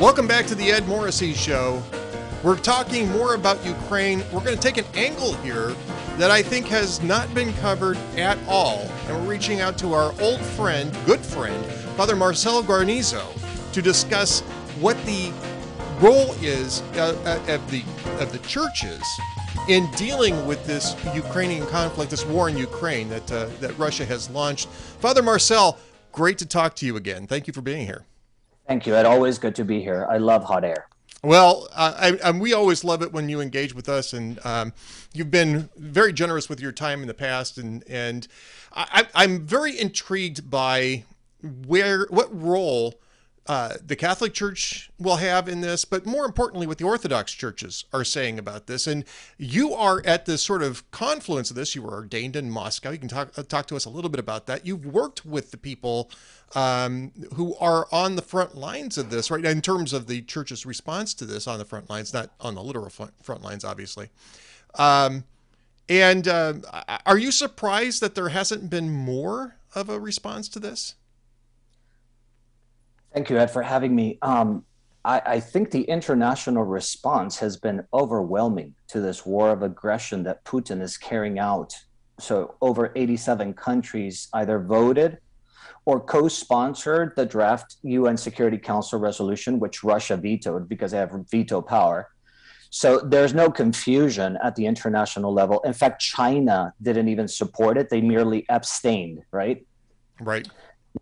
Welcome back to the Ed Morrissey Show. We're talking more about Ukraine. We're going to take an angle here that I think has not been covered at all. And we're reaching out to our old friend, good friend, Father Marcel Guarnizo, to discuss what the role is uh, uh, of the of the churches in dealing with this Ukrainian conflict, this war in Ukraine that uh, that Russia has launched. Father Marcel, great to talk to you again. Thank you for being here. Thank you. It's always good to be here. I love hot air. Well, I, I, we always love it when you engage with us, and um, you've been very generous with your time in the past, and and I, I'm very intrigued by where what role uh, the Catholic Church will have in this, but more importantly, what the Orthodox churches are saying about this. And you are at this sort of confluence of this. You were ordained in Moscow. You can talk uh, talk to us a little bit about that. You've worked with the people um, who are on the front lines of this, right? In terms of the church's response to this on the front lines, not on the literal front lines, obviously. Um, and uh, are you surprised that there hasn't been more of a response to this? Thank you, Ed, for having me. Um, I, I, think the international response has been overwhelming to this war of aggression that Putin is carrying out. So, over 87 countries either voted or co sponsored the draft UN Security Council resolution, which Russia vetoed because they have veto power. So, there's no confusion at the international level. In fact, China didn't even support it, they merely abstained, right? Right.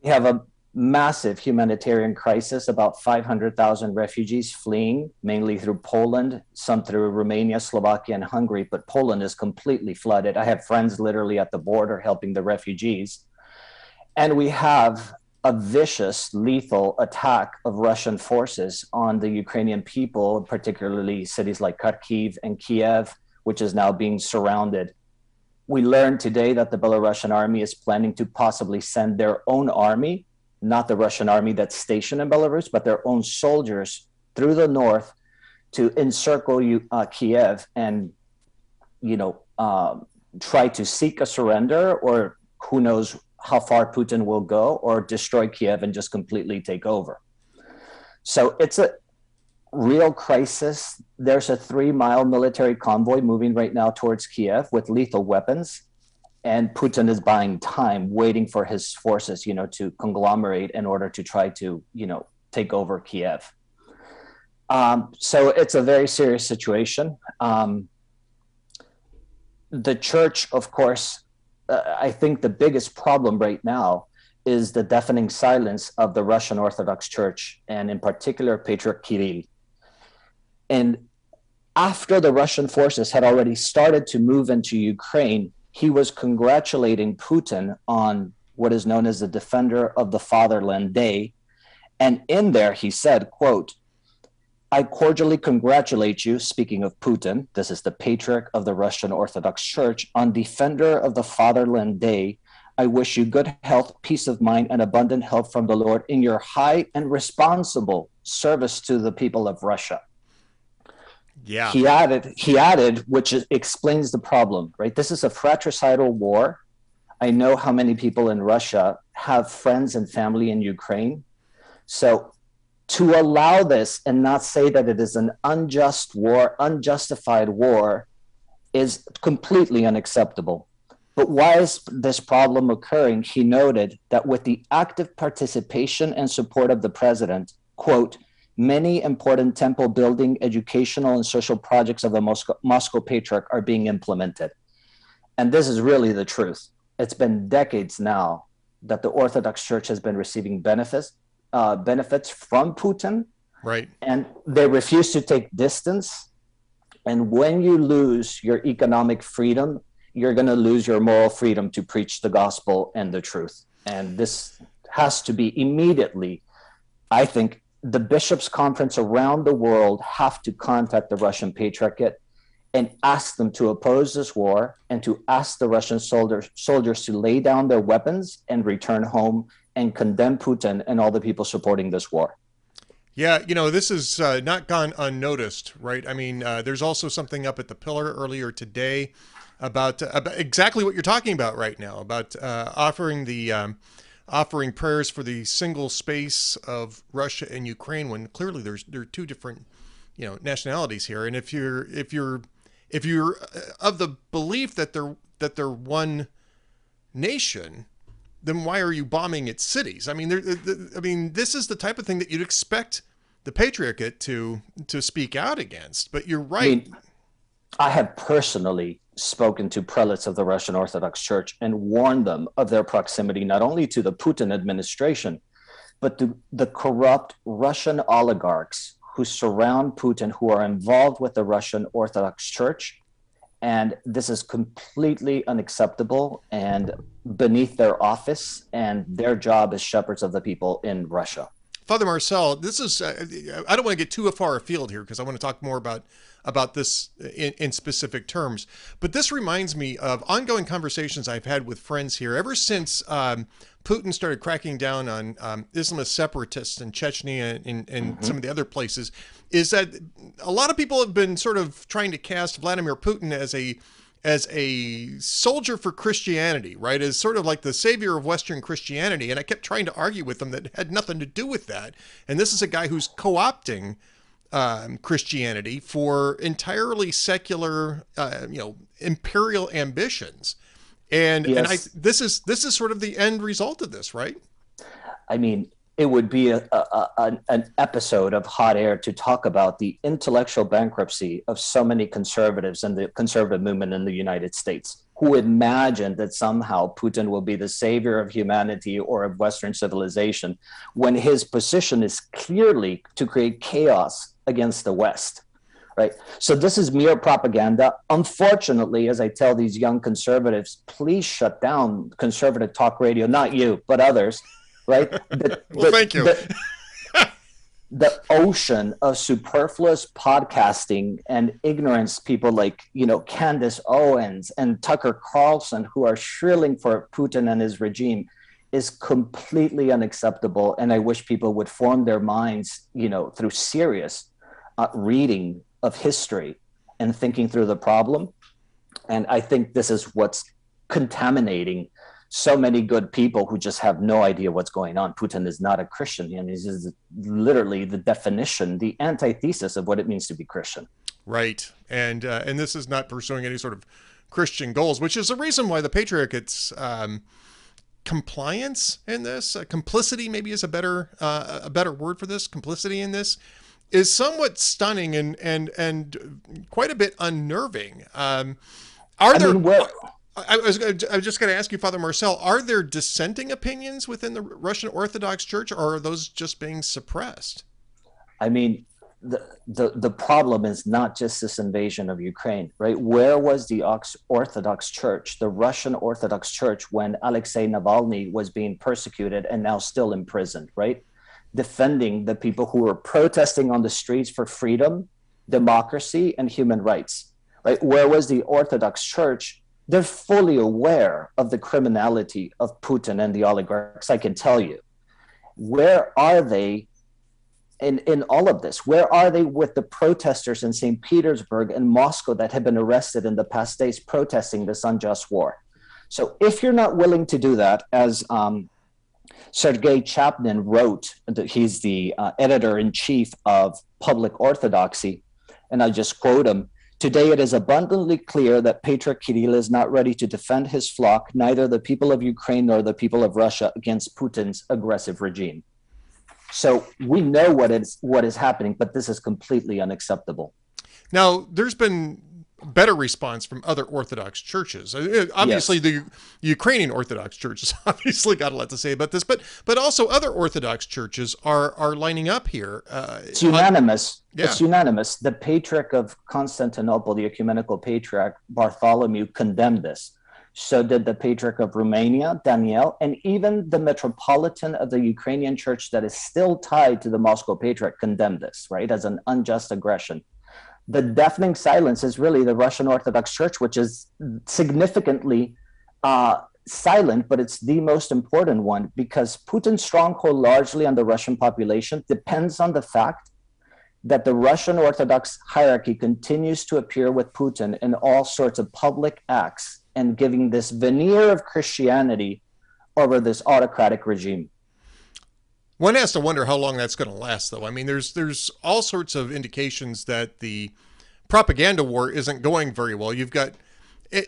We have a massive humanitarian crisis, about 500,000 refugees fleeing, mainly through Poland, some through Romania, Slovakia, and Hungary, but Poland is completely flooded. I have friends literally at the border helping the refugees. And we have a vicious, lethal attack of Russian forces on the Ukrainian people, particularly cities like Kharkiv and Kiev, which is now being surrounded. We learned today that the Belarusian army is planning to possibly send their own army not the Russian army that's stationed in Belarus, but their own soldiers through the north to encircle uh, Kiev and, you know, um, try to seek a surrender, or who knows how far Putin will go, or destroy Kiev and just completely take over. So it's a real crisis. There's a three mile military convoy moving right now towards Kiev with lethal weapons and Putin is buying time, waiting for his forces, you know, to conglomerate in order to try to, you know, take over Kiev. Um, so it's a very serious situation. Um, the church, of course, uh, I think the biggest problem right now is the deafening silence of the Russian Orthodox Church, and in particular, Patriarch Kirill. And after the Russian forces had already started to move into Ukraine, he was congratulating Putin on what is known as the Defender of the Fatherland Day. And in there, he said, quote, I cordially congratulate you, speaking of Putin, this is the patriarch of the Russian Orthodox Church, on Defender of the Fatherland Day. I wish you good health, peace of mind, and abundant help from the Lord in your high and responsible service to the people of Russia. Yeah. He added, he added, which explains the problem, right? This is a fratricidal war. I know how many people in Russia have friends and family in Ukraine. So to allow this and not say that it is an unjust war, unjustified war, is completely unacceptable. But why is this problem occurring? He noted that with the active participation and support of the president, quote, many important temple building, educational, and social projects of the Moscow, Moscow Patriarch are being implemented. And this is really the truth. It's been decades now that the Orthodox Church has been receiving benefits, uh, benefits from Putin. Right. And they refuse to take distance. And when you lose your economic freedom, you're going to lose your moral freedom to preach the gospel and the truth. And this has to be immediately, I think, the bishops' conference around the world have to contact the Russian Patriarchate and ask them to oppose this war and to ask the Russian soldiers, soldiers to lay down their weapons and return home and condemn Putin and all the people supporting this war. Yeah, you know, this has uh, not gone unnoticed, right? I mean, uh, there's also something up at the Pillar earlier today about, about exactly what you're talking about right now about uh, offering the. Um, offering prayers for the single space of Russia and Ukraine when clearly there's there are two different you know nationalities here. And if you're if you're if you're uh, of the belief that they're that they're one nation then why are you bombing its cities? I mean i mean this is the type of thing that you'd expect the patriarchate to to speak out against. But you're right. I, mean, I have personally spoken to prelates of the Russian Orthodox Church and warned them of their proximity not only to the Putin administration, but to the corrupt Russian oligarchs who surround Putin, who are involved with the Russian Orthodox Church. And this is completely unacceptable and beneath their office and their job as shepherds of the people in Russia. Father Marcel, this is, uh, I don't want to get too far afield here because I want to talk more about about this in, in specific terms. But this reminds me of ongoing conversations I've had with friends here ever since um, Putin started cracking down on um, Islamist separatists in Chechnya and, and mm-hmm. some of the other places. Is that a lot of people have been sort of trying to cast Vladimir Putin as a as a soldier for Christianity, right? As sort of like the savior of Western Christianity. And I kept trying to argue with them that had nothing to do with that. And this is a guy who's co opting um, Christianity for entirely secular, uh, you know, imperial ambitions, and yes. and I this is this is sort of the end result of this, right? I mean, it would be a, a, a, an episode of Hot Air to talk about the intellectual bankruptcy of so many conservatives and the conservative movement in the United States who imagined that somehow Putin will be the savior of humanity or of Western civilization when his position is clearly to create chaos against the West. Right. So this is mere propaganda. Unfortunately, as I tell these young conservatives, please shut down conservative talk radio, not you, but others. Right. The, well, the, thank you. The, the ocean of superfluous podcasting and ignorance people like you know candace owens and tucker carlson who are shrilling for putin and his regime is completely unacceptable and i wish people would form their minds you know through serious uh, reading of history and thinking through the problem and i think this is what's contaminating so many good people who just have no idea what's going on. Putin is not a Christian, and this is literally the definition, the antithesis of what it means to be Christian. Right, and uh, and this is not pursuing any sort of Christian goals, which is the reason why the patriarchate's um, compliance in this, uh, complicity maybe is a better uh, a better word for this. Complicity in this is somewhat stunning and and and quite a bit unnerving. Um, are I there? Mean, well, I was, I was just going to ask you, Father Marcel, are there dissenting opinions within the Russian Orthodox Church, or are those just being suppressed? I mean, the, the, the problem is not just this invasion of Ukraine, right? Where was the Orthodox Church, the Russian Orthodox Church, when Alexei Navalny was being persecuted and now still imprisoned, right? Defending the people who were protesting on the streets for freedom, democracy, and human rights, right? Where was the Orthodox Church they're fully aware of the criminality of Putin and the oligarchs, I can tell you. Where are they in, in all of this? Where are they with the protesters in St. Petersburg and Moscow that have been arrested in the past days protesting this unjust war? So if you're not willing to do that, as um, Sergei Chapnin wrote, that he's the uh, editor in chief of Public Orthodoxy, and I just quote him Today it is abundantly clear that Patriarch Kirill is not ready to defend his flock, neither the people of Ukraine nor the people of Russia, against Putin's aggressive regime. So we know what is what is happening, but this is completely unacceptable. Now, there's been better response from other Orthodox churches. Uh, uh, obviously, yes. the Ukrainian Orthodox Church has obviously got a lot to say about this, but but also other Orthodox churches are are lining up here. Uh, it's unanimous. On, yeah. It's unanimous. The Patriarch of Constantinople, the ecumenical patriarch Bartholomew, condemned this. So did the Patriarch of Romania, Daniel, and even the Metropolitan of the Ukrainian Church that is still tied to the Moscow Patriarch condemned this, right, as an unjust aggression the deafening silence is really the Russian Orthodox Church, which is significantly uh, silent, but it's the most important one because Putin's stronghold largely on the Russian population depends on the fact that the Russian Orthodox hierarchy continues to appear with Putin in all sorts of public acts and giving this veneer of Christianity over this autocratic regime. One has to wonder how long that's going to last, though. I mean, there's there's all sorts of indications that the propaganda war isn't going very well. You've got,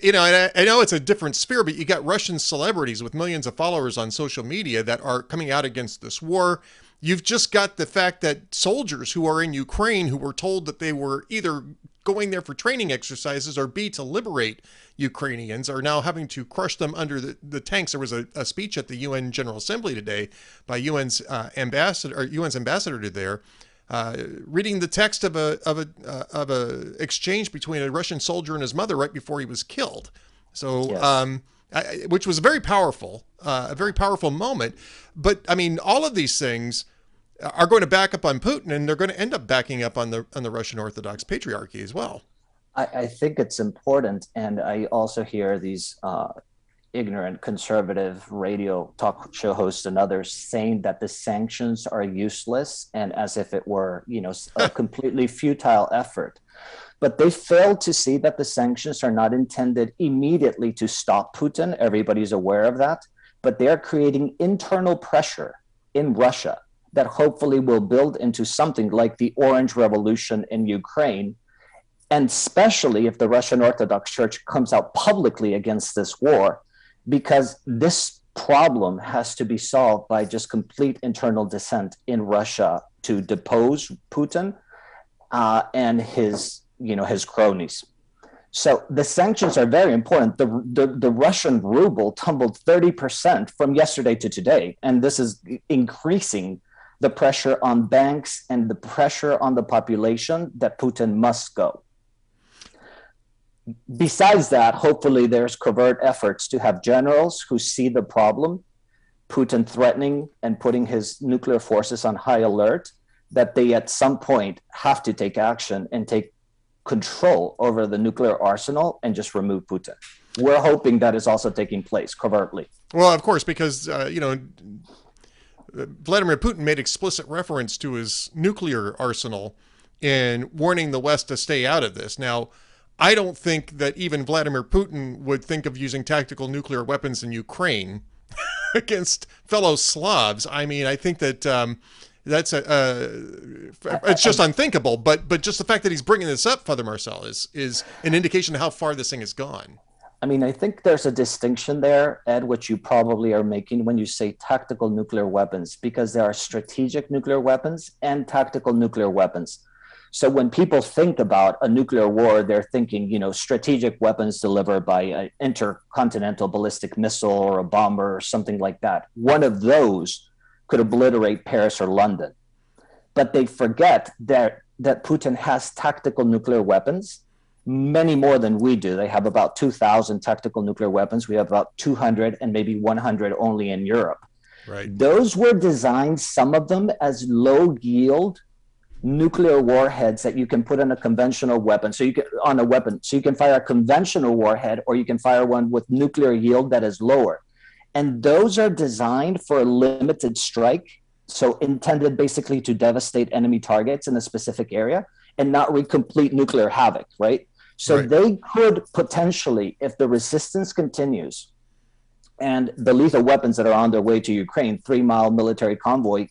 you know, I, I know it's a different sphere, but you got Russian celebrities with millions of followers on social media that are coming out against this war. You've just got the fact that soldiers who are in Ukraine who were told that they were either going there for training exercises or B to liberate Ukrainians are now having to crush them under the, the tanks. There was a, a speech at the UN General Assembly today by UN's uh, ambassador or UN's ambassador to there. Uh, reading the text of a of a uh, of a exchange between a Russian soldier and his mother right before he was killed. So, yes. um, I, which was a very powerful, uh, a very powerful moment. But I mean, all of these things are going to back up on Putin, and they're going to end up backing up on the on the Russian Orthodox Patriarchy as well. I, I think it's important, and I also hear these uh, ignorant conservative radio talk show hosts and others saying that the sanctions are useless and as if it were, you know, a completely futile effort. But they fail to see that the sanctions are not intended immediately to stop Putin. Everybody's aware of that. But they are creating internal pressure in Russia that hopefully will build into something like the Orange Revolution in Ukraine. And especially if the Russian Orthodox Church comes out publicly against this war, because this problem has to be solved by just complete internal dissent in Russia to depose Putin uh, and his, you know, his cronies. So the sanctions are very important. The, the, the, Russian ruble tumbled 30% from yesterday to today. And this is increasing the pressure on banks and the pressure on the population that Putin must go. Besides that, hopefully there's covert efforts to have generals who see the problem, Putin threatening and putting his nuclear forces on high alert, that they at some point have to take action and take control over the nuclear arsenal and just remove Putin. We're hoping that is also taking place covertly. Well, of course, because uh, you know Vladimir Putin made explicit reference to his nuclear arsenal in warning the West to stay out of this. Now, I don't think that even Vladimir Putin would think of using tactical nuclear weapons in Ukraine against fellow Slavs. I mean, I think that um, that's a uh, it's just unthinkable. But but just the fact that he's bringing this up, Father Marcel, is is an indication of how far this thing has gone. I mean, I think there's a distinction there, Ed, which you probably are making when you say tactical nuclear weapons, because there are strategic nuclear weapons and tactical nuclear weapons. So when people think about a nuclear war, they're thinking, you know, strategic weapons delivered by an intercontinental ballistic missile or a bomber or something like that. One of those could obliterate Paris or London. But they forget that, that Putin has tactical nuclear weapons many more than we do. They have about 2,000 tactical nuclear weapons. We have about 200 and maybe 100 only in Europe. Right. Those were designed, some of them, as low yield nuclear warheads that you can put on a conventional weapon. So you can on a weapon. So you can fire a conventional warhead or you can fire one with nuclear yield that is lower. And those are designed for a limited strike. So intended basically to devastate enemy targets in a specific area and not wreak complete nuclear havoc, right? So right. they could potentially, if the resistance continues, and the lethal weapons that are on their way to Ukraine, three mile military convoy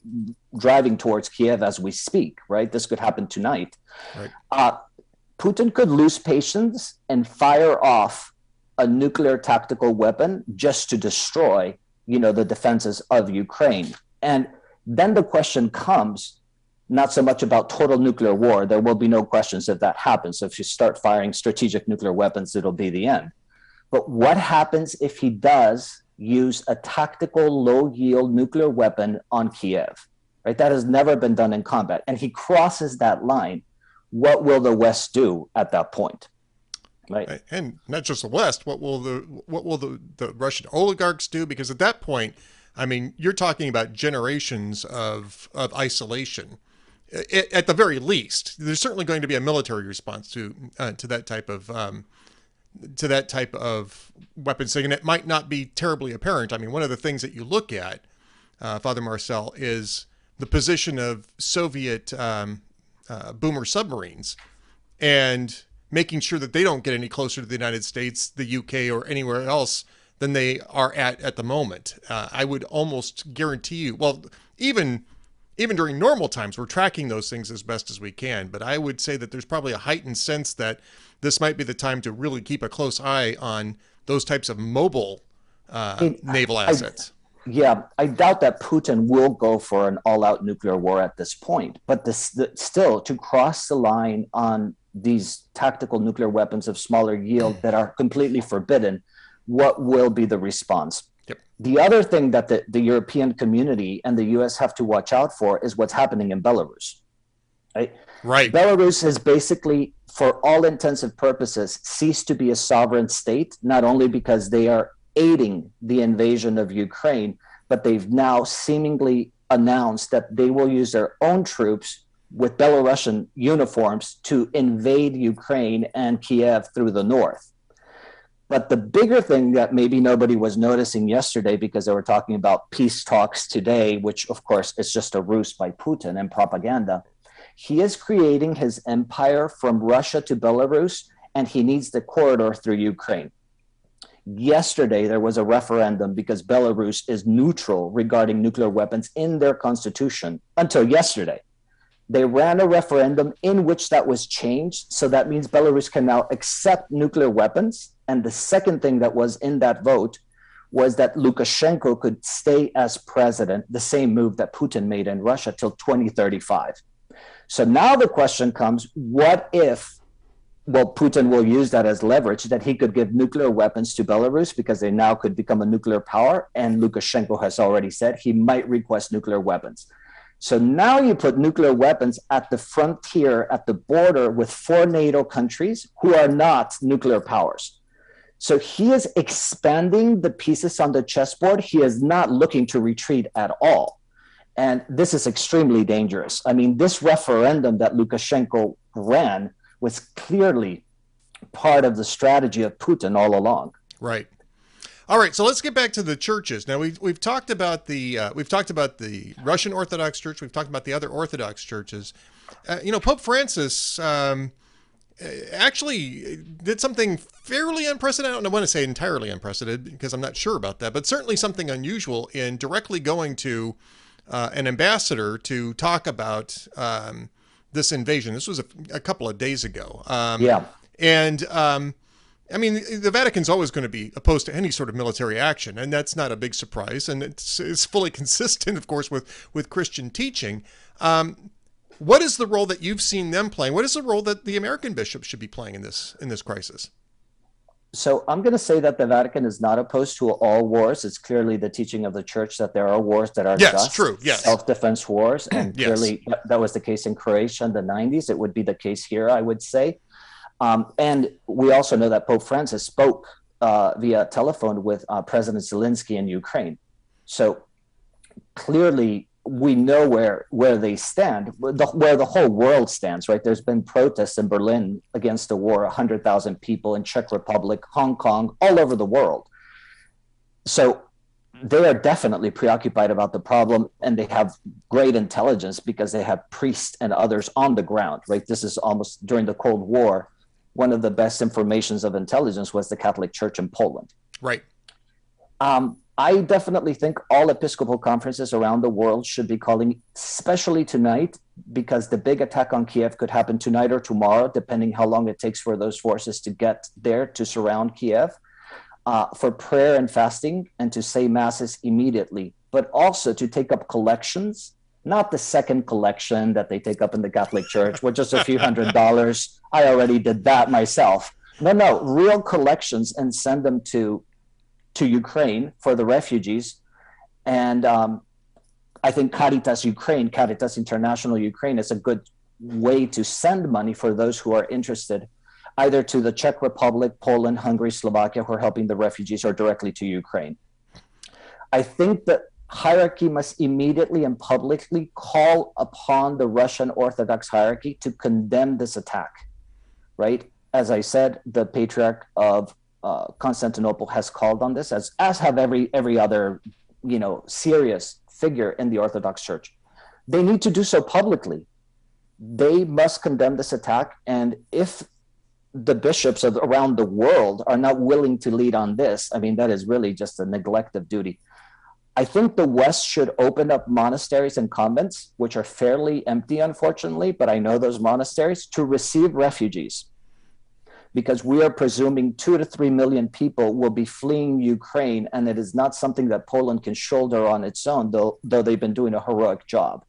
driving towards Kiev as we speak, right? This could happen tonight. Right. Uh, Putin could lose patience and fire off a nuclear tactical weapon just to destroy, you know, the defenses of Ukraine. And then the question comes not so much about total nuclear war. There will be no questions if that happens. So if you start firing strategic nuclear weapons, it'll be the end. But what happens if he does use a tactical low yield nuclear weapon on Kiev? Right? That has never been done in combat. And he crosses that line. What will the West do at that point? Right. And not just the West, what will the what will the, the Russian oligarchs do? Because at that point, I mean, you're talking about generations of of isolation at the very least, there's certainly going to be a military response to uh, to that type of um, to that type of weapons it might not be terribly apparent. I mean, one of the things that you look at, uh, Father Marcel, is the position of Soviet um, uh, boomer submarines, and making sure that they don't get any closer to the United States, the UK, or anywhere else than they are at at the moment. Uh, I would almost guarantee you. Well, even even during normal times, we're tracking those things as best as we can. But I would say that there's probably a heightened sense that this might be the time to really keep a close eye on those types of mobile uh, it, naval assets. I, yeah, I doubt that Putin will go for an all-out nuclear war at this point. But this, the, still, to cross the line on these tactical nuclear weapons of smaller yield that are completely forbidden, what will be the response? The other thing that the, the European community and the US have to watch out for is what's happening in Belarus. Right? Right. Belarus has basically, for all intensive purposes, ceased to be a sovereign state, not only because they are aiding the invasion of Ukraine, but they've now seemingly announced that they will use their own troops with Belarusian uniforms to invade Ukraine and Kiev through the north. But the bigger thing that maybe nobody was noticing yesterday because they were talking about peace talks today, which of course is just a ruse by Putin and propaganda, he is creating his empire from Russia to Belarus and he needs the corridor through Ukraine. Yesterday, there was a referendum because Belarus is neutral regarding nuclear weapons in their constitution until yesterday. They ran a referendum in which that was changed. So that means Belarus can now accept nuclear weapons. And the second thing that was in that vote was that Lukashenko could stay as president, the same move that Putin made in Russia till 2035. So now the question comes what if well, Putin will use that as leverage that he could give nuclear weapons to Belarus because they now could become a nuclear power. And Lukashenko has already said he might request nuclear weapons. So now you put nuclear weapons at the frontier, at the border with four NATO countries who are not nuclear powers. So he is expanding the pieces on the chessboard. He is not looking to retreat at all. And this is extremely dangerous. I mean, this referendum that Lukashenko ran was clearly part of the strategy of Putin all along. Right. All right, so let's get back to the churches. Now we've we've talked about the uh, we've talked about the Russian Orthodox Church. We've talked about the other Orthodox churches. Uh, you know, Pope Francis um, actually did something fairly unprecedented. I want to say entirely unprecedented because I'm not sure about that, but certainly something unusual in directly going to uh, an ambassador to talk about um, this invasion. This was a, a couple of days ago. Um, yeah, and um, I mean, the Vatican's always going to be opposed to any sort of military action, and that's not a big surprise. And it's, it's fully consistent, of course, with, with Christian teaching. Um, what is the role that you've seen them playing? What is the role that the American bishops should be playing in this in this crisis? So I'm going to say that the Vatican is not opposed to all wars. It's clearly the teaching of the Church that there are wars that are yes, just true, yes. self-defense wars, and yes. clearly that was the case in Croatia in the 90s. It would be the case here, I would say. Um, and we also know that Pope Francis spoke uh, via telephone with uh, President Zelensky in Ukraine. So clearly, we know where where they stand, the, where the whole world stands. Right? There's been protests in Berlin against the war, hundred thousand people in Czech Republic, Hong Kong, all over the world. So they are definitely preoccupied about the problem and they have great intelligence because they have priests and others on the ground right this is almost during the cold war one of the best informations of intelligence was the Catholic Church in Poland. Right. Um, I definitely think all Episcopal conferences around the world should be calling, especially tonight, because the big attack on Kiev could happen tonight or tomorrow, depending how long it takes for those forces to get there to surround Kiev, uh, for prayer and fasting and to say masses immediately, but also to take up collections not the second collection that they take up in the Catholic Church with just a few hundred dollars. I already did that myself. No, no, real collections and send them to to Ukraine for the refugees. And um, I think Caritas Ukraine, Caritas International Ukraine, is a good way to send money for those who are interested, either to the Czech Republic, Poland, Hungary, Slovakia, who are helping the refugees, or directly to Ukraine. I think that hierarchy must immediately and publicly call upon the Russian Orthodox hierarchy to condemn this attack, right? As I said, the Patriarch of uh, Constantinople has called on this, as as have every every other, you know, serious figure in the Orthodox Church. They need to do so publicly. They must condemn this attack, and if the bishops of around the world are not willing to lead on this, I mean, that is really just a neglect of duty. I think the West should open up monasteries and convents, which are fairly empty, unfortunately, but I know those monasteries, to receive refugees. Because we are presuming two to three million people will be fleeing Ukraine, and it is not something that Poland can shoulder on its own, though, though they've been doing a heroic job.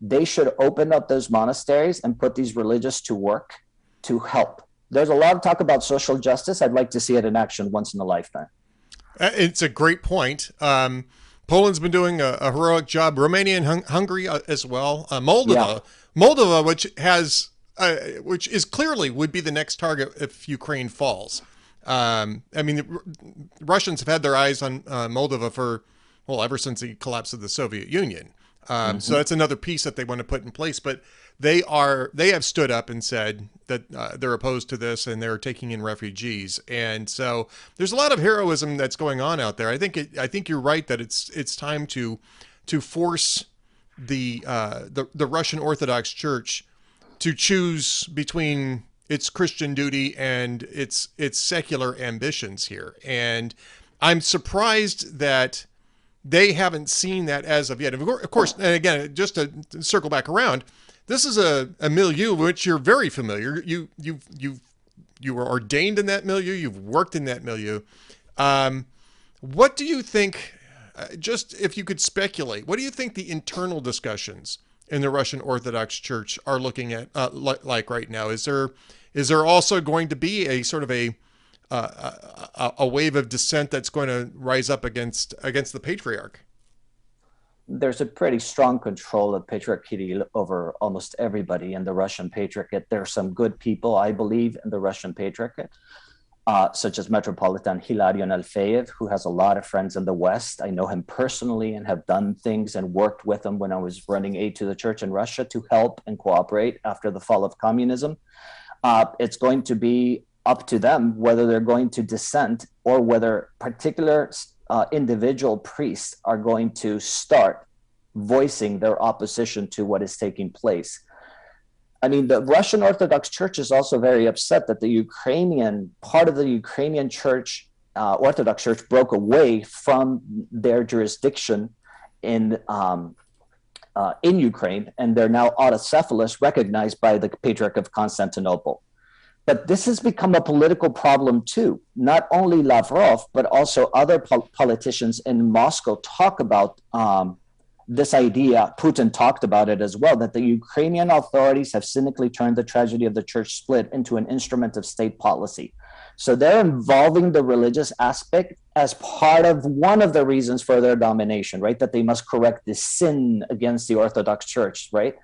They should open up those monasteries and put these religious to work to help there's a lot of talk about social justice. I'd like to see it in action once in a lifetime. Uh, it's a great point. Um, Poland's been doing a, a, heroic job. Romania and Hung- Hungary uh, as well. Uh, Moldova, yeah. Moldova, which has, uh, which is clearly would be the next target if Ukraine falls. Um, I mean, the Russians have had their eyes on uh, Moldova for well ever since the collapse of the Soviet Union. Um, mm-hmm. So that's another piece that they want to put in place. But they are they have stood up and said that uh, they're opposed to this and they're taking in refugees. And so there's a lot of heroism that's going on out there. I think it, I think you're right that it's it's time to to force the uh, the the Russian Orthodox Church to choose between its Christian duty and its its secular ambitions here. And I'm surprised that they haven't seen that as of yet. Of course, and again, just to circle back around, this is a, a milieu which you're very familiar. You you you you were ordained in that milieu. You've worked in that milieu. Um, what do you think? Uh, just if you could speculate, what do you think the internal discussions in the Russian Orthodox Church are looking at uh, li- like right now? Is there is there also going to be a sort of a uh, a, a wave of dissent that's going to rise up against against the patriarch? there's a pretty strong control of Patriarch Kirill over almost everybody in the Russian Patriarchate. There are some good people, I believe, in the Russian Patriarchate, uh, such as Metropolitan Hilarion Alfeyev, who has a lot of friends in the West. I know him personally and have done things and worked with him when I was running aid to the church in Russia to help and cooperate after the fall of communism. Uh, it's going to be up to them whether they're going to dissent or whether particular uh, individual priests are going to start voicing their opposition to what is taking place. I mean, the Russian Orthodox Church is also very upset that the Ukrainian part of the Ukrainian Church, uh, Orthodox Church, broke away from their jurisdiction in um, uh, in Ukraine, and they're now autocephalous, recognized by the Patriarch of Constantinople. But this has become a political problem too. Not only Lavrov, but also other pol- politicians in Moscow talk about um, this idea. Putin talked about it as well that the Ukrainian authorities have cynically turned the tragedy of the church split into an instrument of state policy. So they're involving the religious aspect as part of one of the reasons for their domination, right? That they must correct the sin against the Orthodox Church, right?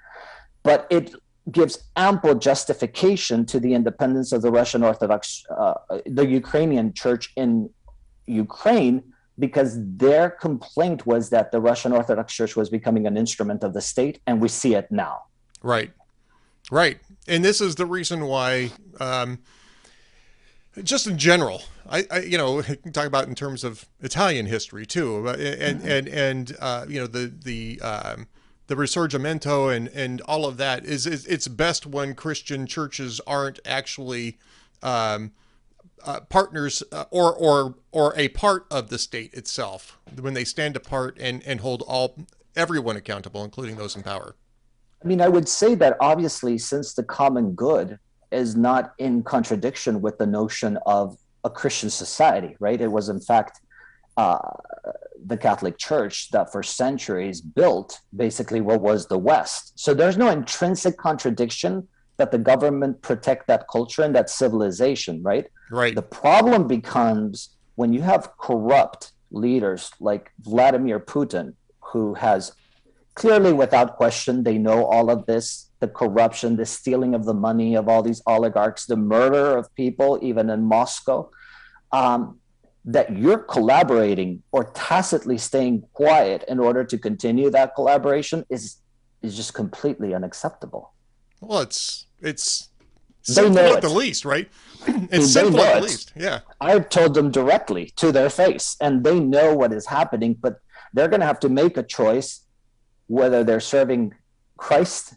But it gives ample justification to the independence of the Russian Orthodox, uh, the Ukrainian church in Ukraine, because their complaint was that the Russian Orthodox Church was becoming an instrument of the state, and we see it now. Right, right, and this is the reason why. Um, just in general, I, I, you know talk about in terms of Italian history too, and mm-hmm. and and uh, you know the the um, the Risorgimento and and all of that is, is it's best when Christian churches aren't actually um, uh, partners uh, or or or a part of the state itself when they stand apart and and hold all everyone accountable, including those in power. I mean, I would say that obviously, since the common good is not in contradiction with the notion of a Christian society, right? It was in fact uh, the Catholic Church that for centuries built basically what was the West. So there's no intrinsic contradiction that the government protect that culture and that civilization, right? Right. The problem becomes when you have corrupt leaders like Vladimir Putin, who has clearly, without question, they know all of this the corruption, the stealing of the money of all these oligarchs, the murder of people, even in Moscow. Um, that you're collaborating or tacitly staying quiet in order to continue that collaboration is is just completely unacceptable. Well, it's it's sinful at it. the least, right? It's sinful at the least. Yeah. I've told them directly to their face, and they know what is happening, but they're going to have to make a choice whether they're serving Christ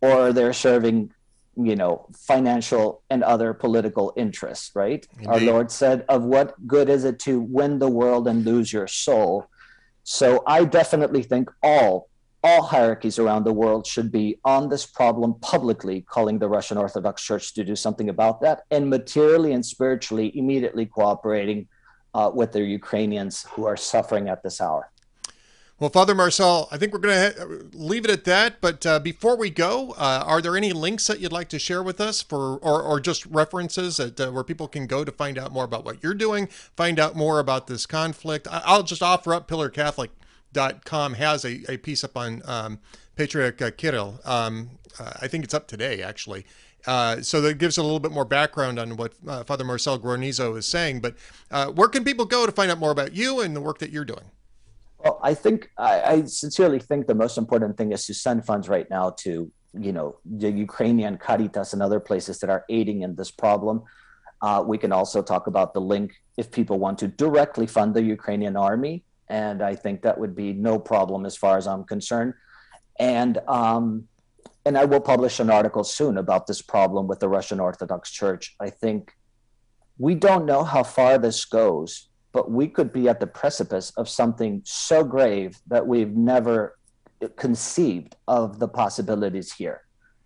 or they're serving you know, financial and other political interests, right? Indeed. Our Lord said, Of what good is it to win the world and lose your soul? So I definitely think all all hierarchies around the world should be on this problem publicly, calling the Russian Orthodox Church to do something about that, and materially and spiritually immediately cooperating uh, with the Ukrainians who are suffering at this hour. Well, Father Marcel, I think we're going to leave it at that. But uh, before we go, uh, are there any links that you'd like to share with us for, or, or just references that, uh, where people can go to find out more about what you're doing, find out more about this conflict? I- I'll just offer up pillarcatholic.com has a, a piece up on um, Patriarch uh, Kirill. Um, uh, I think it's up today, actually. Uh, so that gives a little bit more background on what uh, Father Marcel Guarnizo is saying. But uh, where can people go to find out more about you and the work that you're doing? Well, I think I, I sincerely think the most important thing is to send funds right now to you know the Ukrainian Caritas and other places that are aiding in this problem. Uh, we can also talk about the link if people want to directly fund the Ukrainian army, and I think that would be no problem as far as I'm concerned. And um, and I will publish an article soon about this problem with the Russian Orthodox Church. I think we don't know how far this goes but we could be at the precipice of something so grave that we've never conceived of the possibilities here,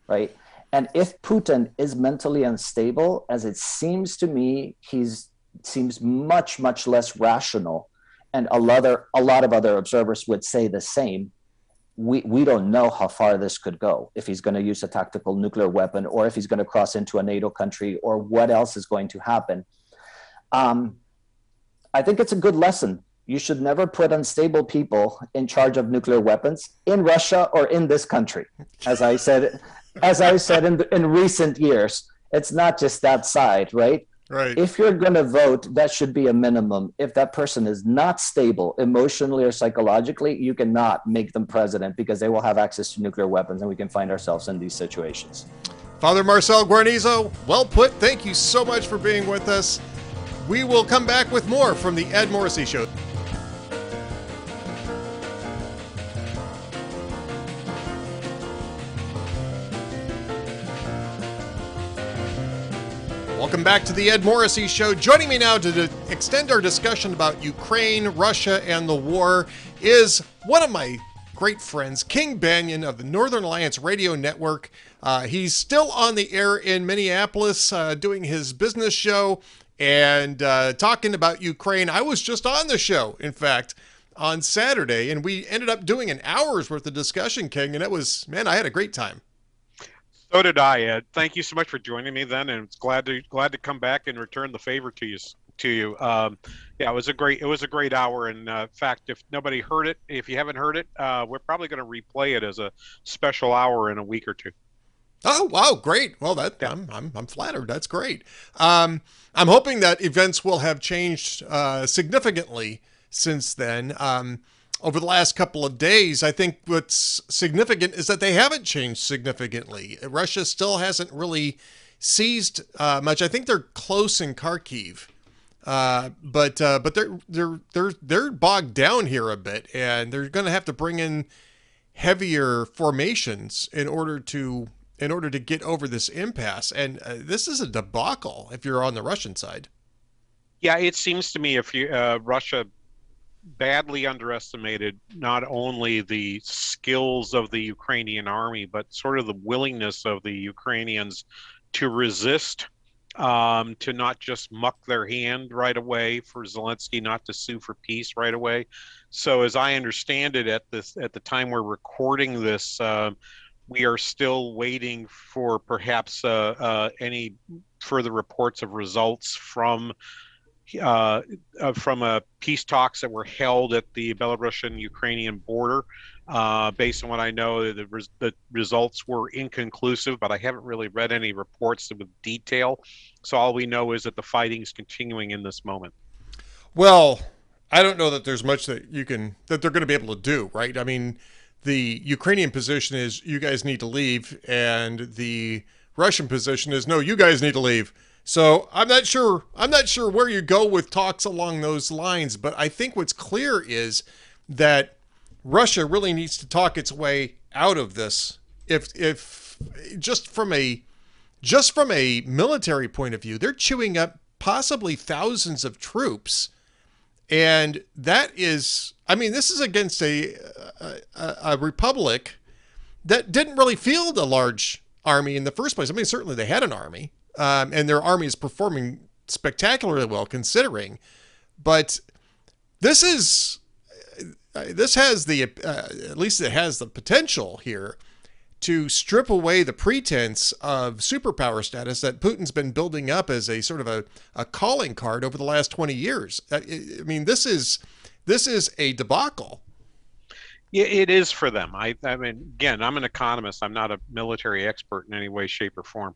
right? And if Putin is mentally unstable, as it seems to me, he's seems much much less rational, and a lot of, a lot of other observers would say the same. We we don't know how far this could go. If he's going to use a tactical nuclear weapon, or if he's going to cross into a NATO country, or what else is going to happen. Um, I think it's a good lesson. You should never put unstable people in charge of nuclear weapons in Russia or in this country. As I said, as I said in, in recent years, it's not just that side, right? Right. If you're going to vote, that should be a minimum. If that person is not stable emotionally or psychologically, you cannot make them president because they will have access to nuclear weapons, and we can find ourselves in these situations. Father Marcel Guarnizo, well put. Thank you so much for being with us. We will come back with more from the Ed Morrissey Show. Welcome back to the Ed Morrissey Show. Joining me now to extend our discussion about Ukraine, Russia, and the war is one of my great friends, King Banaian of the Northern Alliance Radio Network. Uh, he's still on the air in Minneapolis uh, doing his business show and uh, talking about Ukraine. I was just on the show, in fact, on Saturday, and we ended up doing an hour's worth of discussion, King, and it was, man, I had a great time. So did I, Ed. Thank you so much for joining me then, and it's glad to glad to come back and return the favor to you. To you, um, yeah, it was a great it was a great hour. And uh, in fact, if nobody heard it, if you haven't heard it, uh, we're probably going to replay it as a special hour in a week or two. Oh wow, great! Well, that yeah. I'm, I'm I'm flattered. That's great. Um, I'm hoping that events will have changed uh, significantly since then. Um, over the last couple of days, I think what's significant is that they haven't changed significantly. Russia still hasn't really seized uh, much. I think they're close in Kharkiv, uh, but uh, but they're they're they're they're bogged down here a bit, and they're going to have to bring in heavier formations in order to in order to get over this impasse. And uh, this is a debacle if you're on the Russian side. Yeah, it seems to me if you uh, Russia badly underestimated not only the skills of the Ukrainian army, but sort of the willingness of the Ukrainians to resist, um, to not just muck their hand right away, for Zelensky not to sue for peace right away. So, as I understand it, at this at the time we're recording this. Uh, we are still waiting for perhaps uh, uh, any further reports of results from uh, uh from uh, peace talks that were held at the Belarusian-Ukrainian border. Uh, based on what I know, the, res- the, results were inconclusive, but I haven't really read any reports with detail. So all we know is that the fighting is continuing in this moment. Well, I don't know that there's much that you can that they're going to be able to do, right? I mean, the Ukrainian position is you guys need to leave, and the Russian position is no, you guys need to leave. So I'm not sure. I'm not sure where you go with talks along those lines, but I think what's clear is that Russia really needs to talk its way out of this. If if just from a just from a military point of view, they're chewing up possibly thousands of troops. And that is, I mean, this is against a, a, a republic that didn't really field a large army in the first place. I mean, certainly they had an army, um, and their army is performing spectacularly well considering. But this is uh, this has the uh, at least it has the potential here to strip away the pretense of superpower status that Putin's been building up as a sort of a, a calling card over the last 20 years. I, uh, I mean, this is this is a debacle. Yeah, it is for them. I, I mean, again, I'm an economist. I'm not a military expert in any way, shape, or form.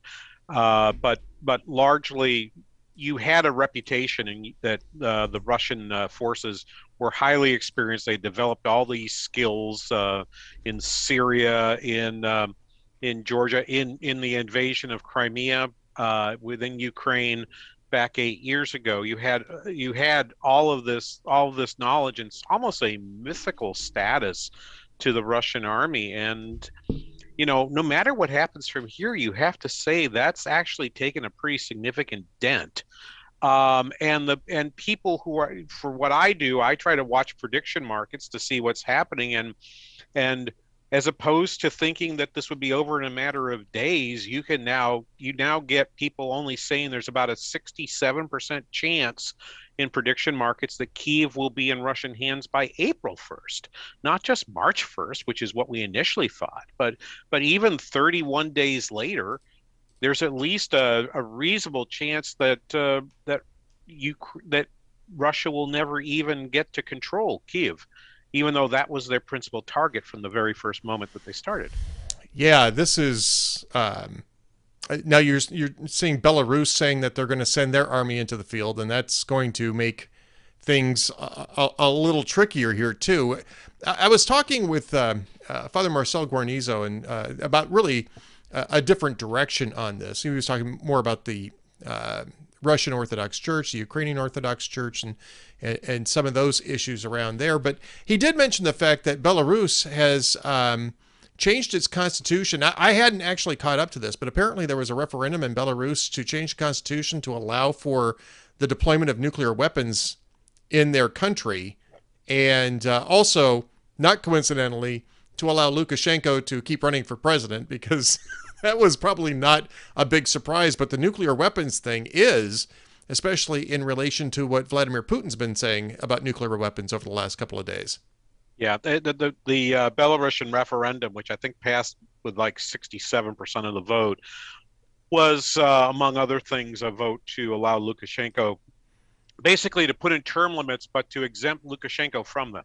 Uh, but but largely, you had a reputation in that uh, the Russian uh, forces were highly experienced. They developed all these skills uh, in Syria, in um, in Georgia, in in the invasion of Crimea uh, within Ukraine back eight years ago. You had you had all of this all of this knowledge and almost a mythical status to the Russian army and you know, no matter what happens from here, you have to say that's actually taken a pretty significant dent. Um, and the and people who are for what I do, I try to watch prediction markets to see what's happening and and as opposed to thinking that this would be over in a matter of days you can now you now get people only saying there's about a 67% chance in prediction markets that Kiev will be in Russian hands by April 1st, not just March 1st, which is what we initially thought, but but even 31 days later, there's at least a, a reasonable chance that uh, that you that Russia will never even get to control Kiev, even though that was their principal target from the very first moment that they started. Yeah, this is. Um now you're you're seeing Belarus saying that they're going to send their army into the field, and that's going to make things a, a, a little trickier here too. I, I was talking with uh, uh, Father Marcel Guarnizo and uh, about really a, a, different direction on this. He was talking more about the uh, Russian Orthodox Church, the Ukrainian Orthodox Church, and, and, and some of those issues around there. But he did mention the fact that Belarus has. Um, changed its constitution. I, I hadn't actually caught up to this, but apparently there was a referendum in Belarus to change the constitution to allow for the deployment of nuclear weapons in their country, and uh, also, not coincidentally, to allow Lukashenko to keep running for president because that was probably not a big surprise. But the nuclear weapons thing is, especially in relation to what Vladimir Putin's been saying about nuclear weapons over the last couple of days. Yeah, the the, the uh, Belarusian referendum, which I think passed with like 67% of the vote, was uh, among other things a vote to allow Lukashenko basically to put in term limits, but to exempt Lukashenko from them.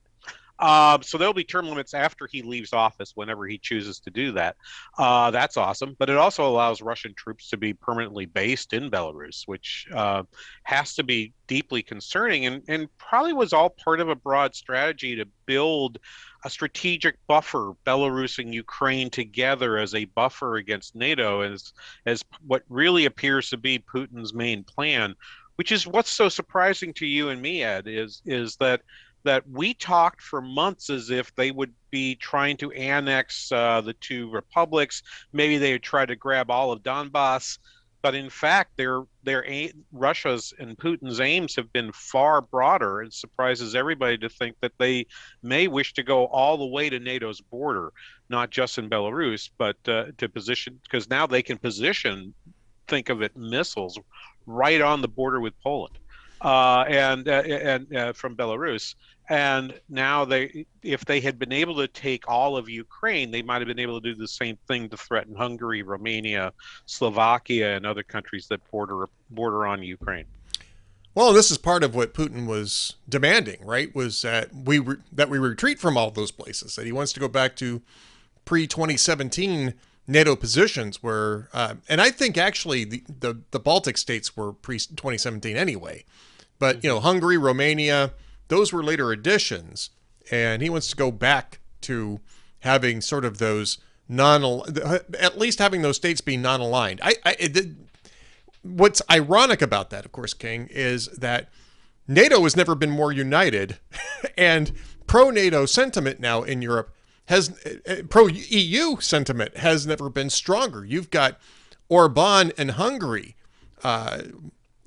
Uh, so there'll be term limits after he leaves office whenever he chooses to do that. Uh, that's awesome. But it also allows Russian troops to be permanently based in Belarus, which uh, has to be deeply concerning and, and probably was all part of a broad strategy to build a strategic buffer, Belarus and Ukraine together as a buffer against NATO, as, as what really appears to be Putin's main plan. Which is what's so surprising to you and me, Ed, is is that that we talked for months as if they would be trying to annex uh, the two republics. Maybe they would try to grab all of Donbass, but in fact, their their Russia's and Putin's aims have been far broader. It surprises everybody to think that they may wish to go all the way to NATO's border, not just in Belarus, but uh, to position because now they can position, think of it, missiles right on the border with Poland uh, and uh, and uh, from Belarus. And now they, if they had been able to take all of Ukraine, they might have been able to do the same thing to threaten Hungary, Romania, Slovakia, and other countries that border border on Ukraine. Well, this is part of what Putin was demanding, right? Was that we re- that we retreat from all those places. That he wants to go back to pre 2017 NATO positions where, uh, and I think actually the, the, the Baltic states were pre 2017 anyway. But, you know, Hungary, Romania, those were later additions. And he wants to go back to having sort of those non, at least having those states be non aligned. I, I it, what's ironic about that, of course, King, is that NATO has never been more united, and pro NATO sentiment now in Europe has pro EU sentiment has never been stronger. You've got Orban and Hungary uh,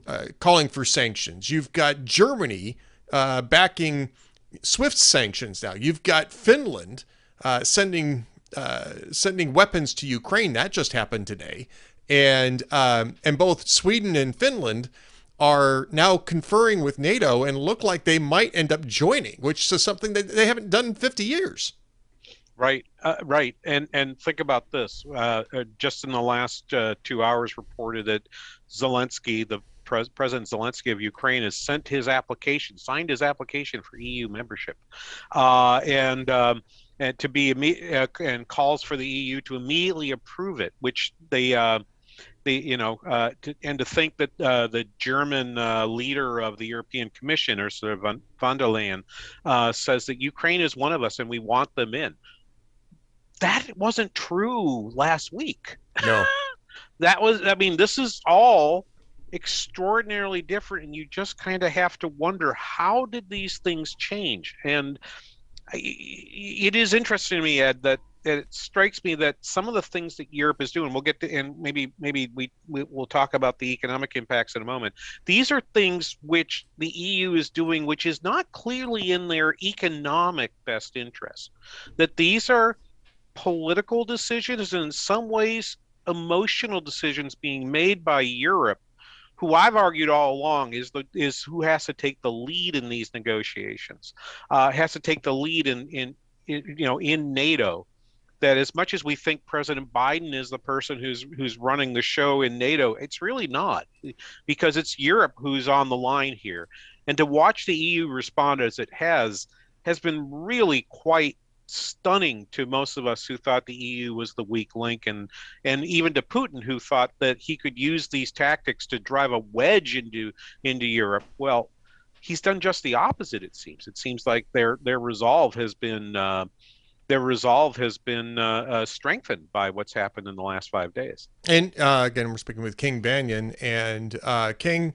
uh, calling for sanctions. You've got Germany uh, backing SWIFT sanctions now. You've got Finland uh, sending uh, sending weapons to Ukraine. That just happened today, and um, and both Sweden and Finland are now conferring with NATO and look like they might end up joining, which is something that they haven't done in 50 years. Right, uh, right, and and think about this. Uh, uh just in the last uh, two hours, reported that Zelensky, the pres- President Zelensky of Ukraine, has sent his application, signed his application for EU membership, uh, and. Um, and to be uh, and calls for the EU to immediately approve it, which they the you know uh, to, and to think that uh, the German uh, leader of the European Commission, Ursula von, von der Leyen, uh, says that Ukraine is one of us and we want them in. That wasn't true last week. No, that was. I mean, this is all extraordinarily different, and you just kind of have to wonder how did these things change and it is interesting to me, Ed, that it strikes me that some of the things that Europe is doing, we'll get to, and maybe maybe we, we will talk about the economic impacts in a moment. These are things which the EU is doing, which is not clearly in their economic best interest. That these are political decisions, and in some ways, emotional decisions being made by Europe who I've argued all along is the is who has to take the lead in these negotiations, uh, has to take the lead in, in, in you know in NATO. That as much as we think President Biden is the person who's who's running the show in NATO, it's really not, because it's Europe who's on the line here, and to watch the EU respond as it has has been really quite stunning to most of us who thought the EU was the weak link, and and even to Putin who thought that he could use these tactics to drive a wedge into into Europe. Well, he's done just the opposite. It seems. It seems like their their resolve has been. Uh, their resolve has been uh, uh, strengthened by what's happened in the last five days. And uh, again, we're speaking with King Banaian. And uh, King,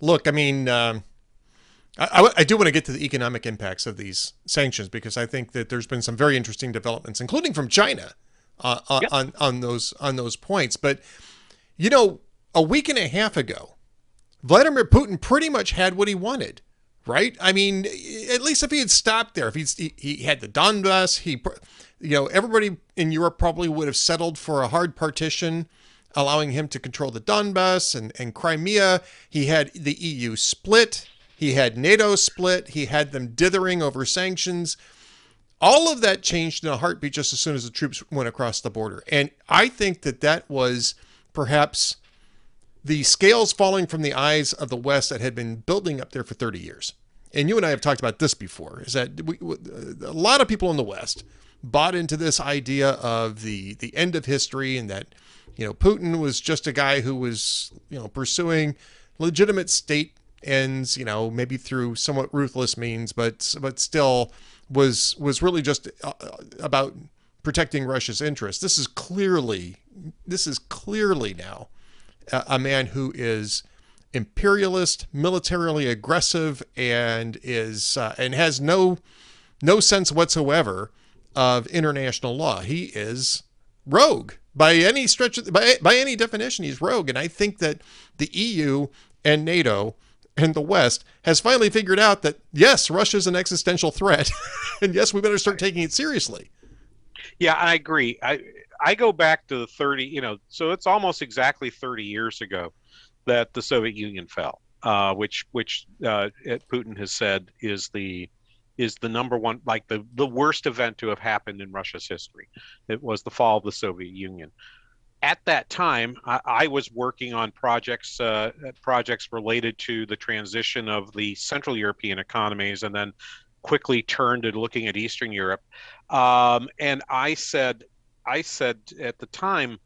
look, I mean, um, I, I, do want to get to the economic impacts of these sanctions because I think that there's been some very interesting developments, including from China, uh, uh on on those on those points. But you know, a week and a half ago, Vladimir Putin pretty much had what he wanted, right? I mean, at least if he had stopped there, if he's, he he had the Donbass, he, you know, everybody in Europe probably would have settled for a hard partition allowing him to control the Donbass and, and Crimea. He had the EU split. He had NATO split. He had them dithering over sanctions. All of that changed in a heartbeat just as soon as the troops went across the border. And I think that that was perhaps the scales falling from the eyes of the West that had been building up there for 30 years. And you and I have talked about this before is that we, a lot of people in the West bought into this idea of the the end of history and that you know Putin was just a guy who was you know pursuing legitimate state ends, you know, maybe through somewhat ruthless means, but but still was was really just uh, about protecting Russia's interests. This is clearly this is clearly now a, a man who is imperialist, militarily aggressive, and is uh, and has no no sense whatsoever of international law. He is rogue by any stretch of, by by any definition. He's rogue, and I think that the EU and NATO and the West has finally figured out that yes, Russia is an existential threat, and yes, we better start taking it seriously. Yeah, I agree. I I go back to the 30, you know, so it's almost exactly 30 years ago that the Soviet Union fell, uh, which which uh, Putin has said is the is the number one like the the worst event to have happened in Russia's history. It was the fall of the Soviet Union at that time, I, I was working on projects uh, projects related to the transition of the Central European economies, and then quickly turned to looking at Eastern Europe. Um, and I said, I said at the time,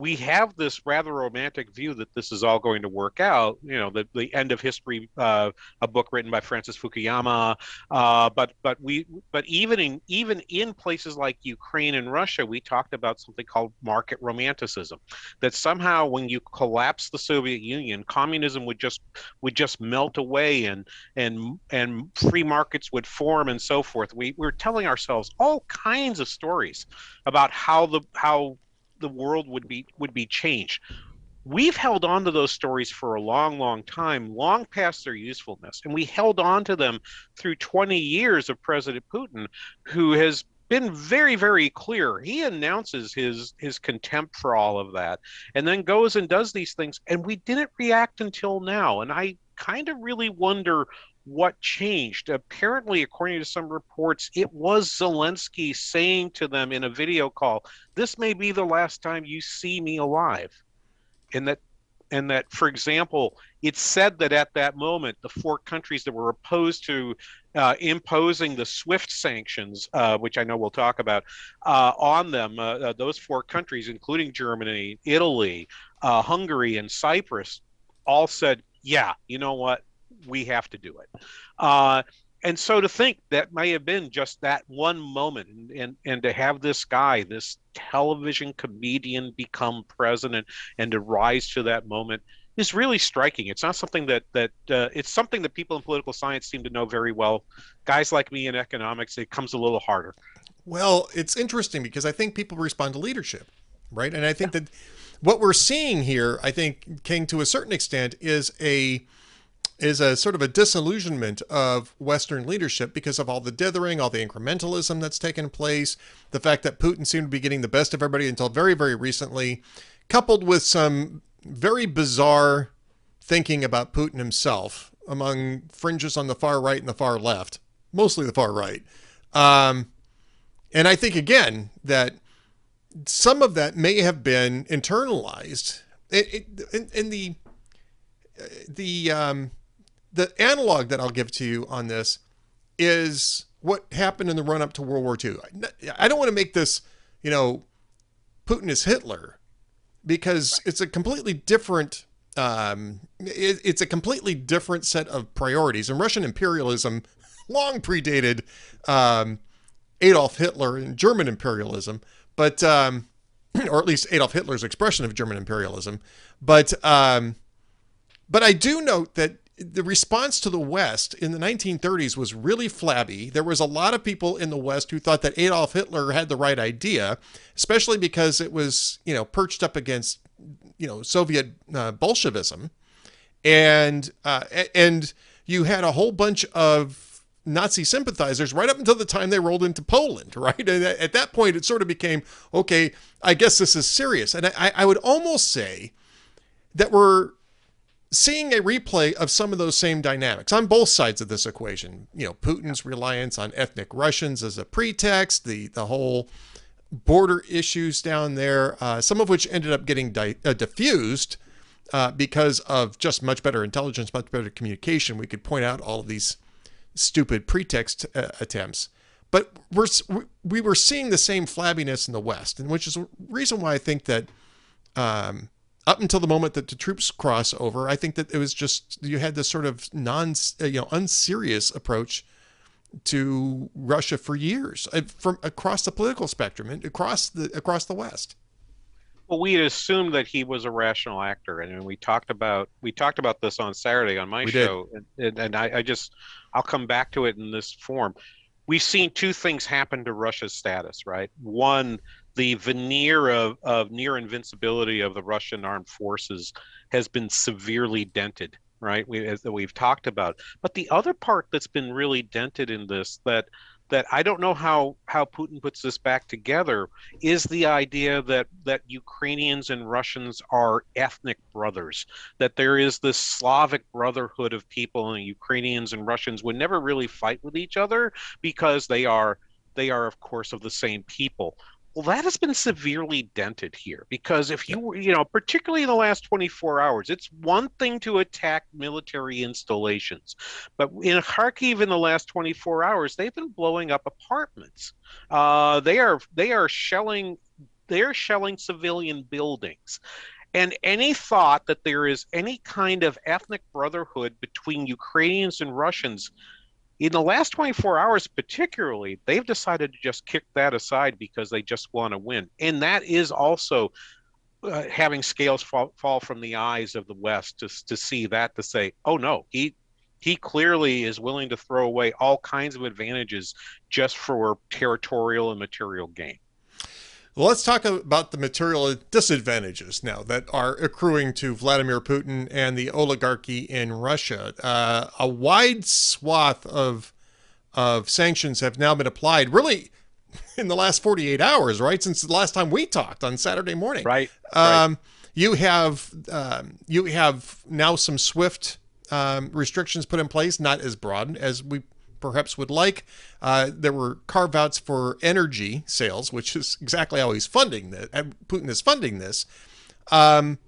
we have this rather romantic view that this is all going to work out. You know, the, the end of history, uh, a book written by Francis Fukuyama. Uh, but but we but even in even in places like Ukraine and Russia, we talked about something called market romanticism. That somehow when you collapse the Soviet Union, communism would just would just melt away and and and free markets would form and so forth. We we're telling ourselves all kinds of stories about how the how the world would be would be changed we've held on to those stories for a long, long time, long past their usefulness. And we held on to them through 20 years of President Putin, who has been very, very clear. He announces his his contempt for all of that and then goes and does these things. And we didn't react until now. And I kind of really wonder what changed. Apparently, according to some reports, it was Zelensky saying to them in a video call, This may be the last time you see me alive and that and that for example it said that at that moment the four countries that were opposed to uh, imposing the swift sanctions uh, which i know we'll talk about uh, on them uh, uh, those four countries including germany italy uh, hungary and cyprus all said yeah you know what we have to do it. And so to think that may have been just that one moment and, and and to have this guy this television comedian become president and to rise to that moment is really striking. It's not something that that uh, it's something that people in political science seem to know very well. Guys like me in economics it comes a little harder. Well it's interesting because i think people respond to leadership right? And i think yeah. that what we're seeing here i think king to a certain extent is a is a sort of a disillusionment of Western leadership because of all the dithering, all the incrementalism that's taken place, the fact that Putin seemed to be getting the best of everybody until very, very recently, coupled with some very bizarre thinking about Putin himself among fringes on the far right and the far left, mostly the far right. Um, and I think, again, that some of that may have been internalized. In, in the the um, the analog that I'll give to you on this is what happened in the run up to World War II. I don't want to make this, you know, Putin is Hitler because right. it's a completely different um, it, it's a completely different set of priorities. And Russian imperialism long predated um, Adolf Hitler and German imperialism, but um, or at least Adolf Hitler's expression of German imperialism. But um, but I do note that the response to the West in the 1930s was really flabby. There was a lot of people in the West who thought that Adolf Hitler had the right idea, especially because it was, you know, perched up against, you know, Soviet uh, Bolshevism, and uh, and you had a whole bunch of Nazi sympathizers right up until the time they rolled into Poland, right? And at that point, it sort of became okay. I guess this is serious, and I, I would almost say that we're seeing a replay of some of those same dynamics on both sides of this equation. You know, Putin's reliance on ethnic Russians as a pretext, the the whole border issues down there, uh, some of which ended up getting di- uh, diffused uh, because of just much better intelligence, much better communication. We could point out all of these stupid pretext uh, attempts. But we're, we were seeing the same flabbiness in the West, and which is a reason why I think that um, up until the moment that the troops cross over, I think that it was just you had this sort of non, you know, unserious approach to Russia for years, uh, from across the political spectrum and across the across the West. Well, we had assumed that he was a rational actor, and we talked about we talked about this on Saturday on my we show, and, and I, I just I'll come back to it in this form. We've seen two things happen to Russia's status, right? One, the veneer of, of near invincibility of the Russian armed forces has been severely dented, right? We, as we've talked about. But the other part that's been really dented in this that that I don't know how how Putin puts this back together is the idea that that Ukrainians and Russians are ethnic brothers that there is this Slavic brotherhood of people and Ukrainians and Russians would never really fight with each other because they are they are of course of the same people well, that has been severely dented here because if you, you know, particularly in the last 24 hours, it's one thing to attack military installations, but in Kharkiv in the last 24 hours, they've been blowing up apartments. Uh, they are they are shelling they are shelling civilian buildings. And any thought that there is any kind of ethnic brotherhood between Ukrainians and Russians in the last 24 hours particularly they've decided to just kick that aside because they just want to win. And that is also uh, having scales fall, fall from the eyes of the west to, to see that to say oh no he he clearly is willing to throw away all kinds of advantages just for territorial and material gain Well, let's talk about the material disadvantages now that are accruing to Vladimir Putin and the oligarchy in Russia. Uh, a wide swath of of sanctions have now been applied, really, in the last 48 hours, right? Since the last time we talked on Saturday morning. Right. Um, right. You have um, you have now some SWIFT um, restrictions put in place, not as broad as we perhaps would like. Uh, there were carve outs for energy sales, which is exactly how he's funding that. Putin is funding this. Um,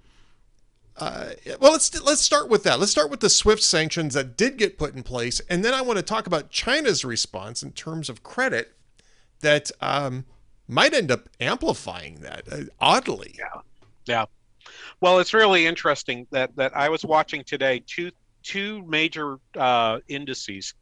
uh, well, let's let's start with that. Let's start with the SWIFT sanctions that did get put in place, and then I want to talk about China's response in terms of credit that um, might end up amplifying that. Uh, oddly, yeah, yeah. Well, it's really interesting that that I was watching today two two major uh, indices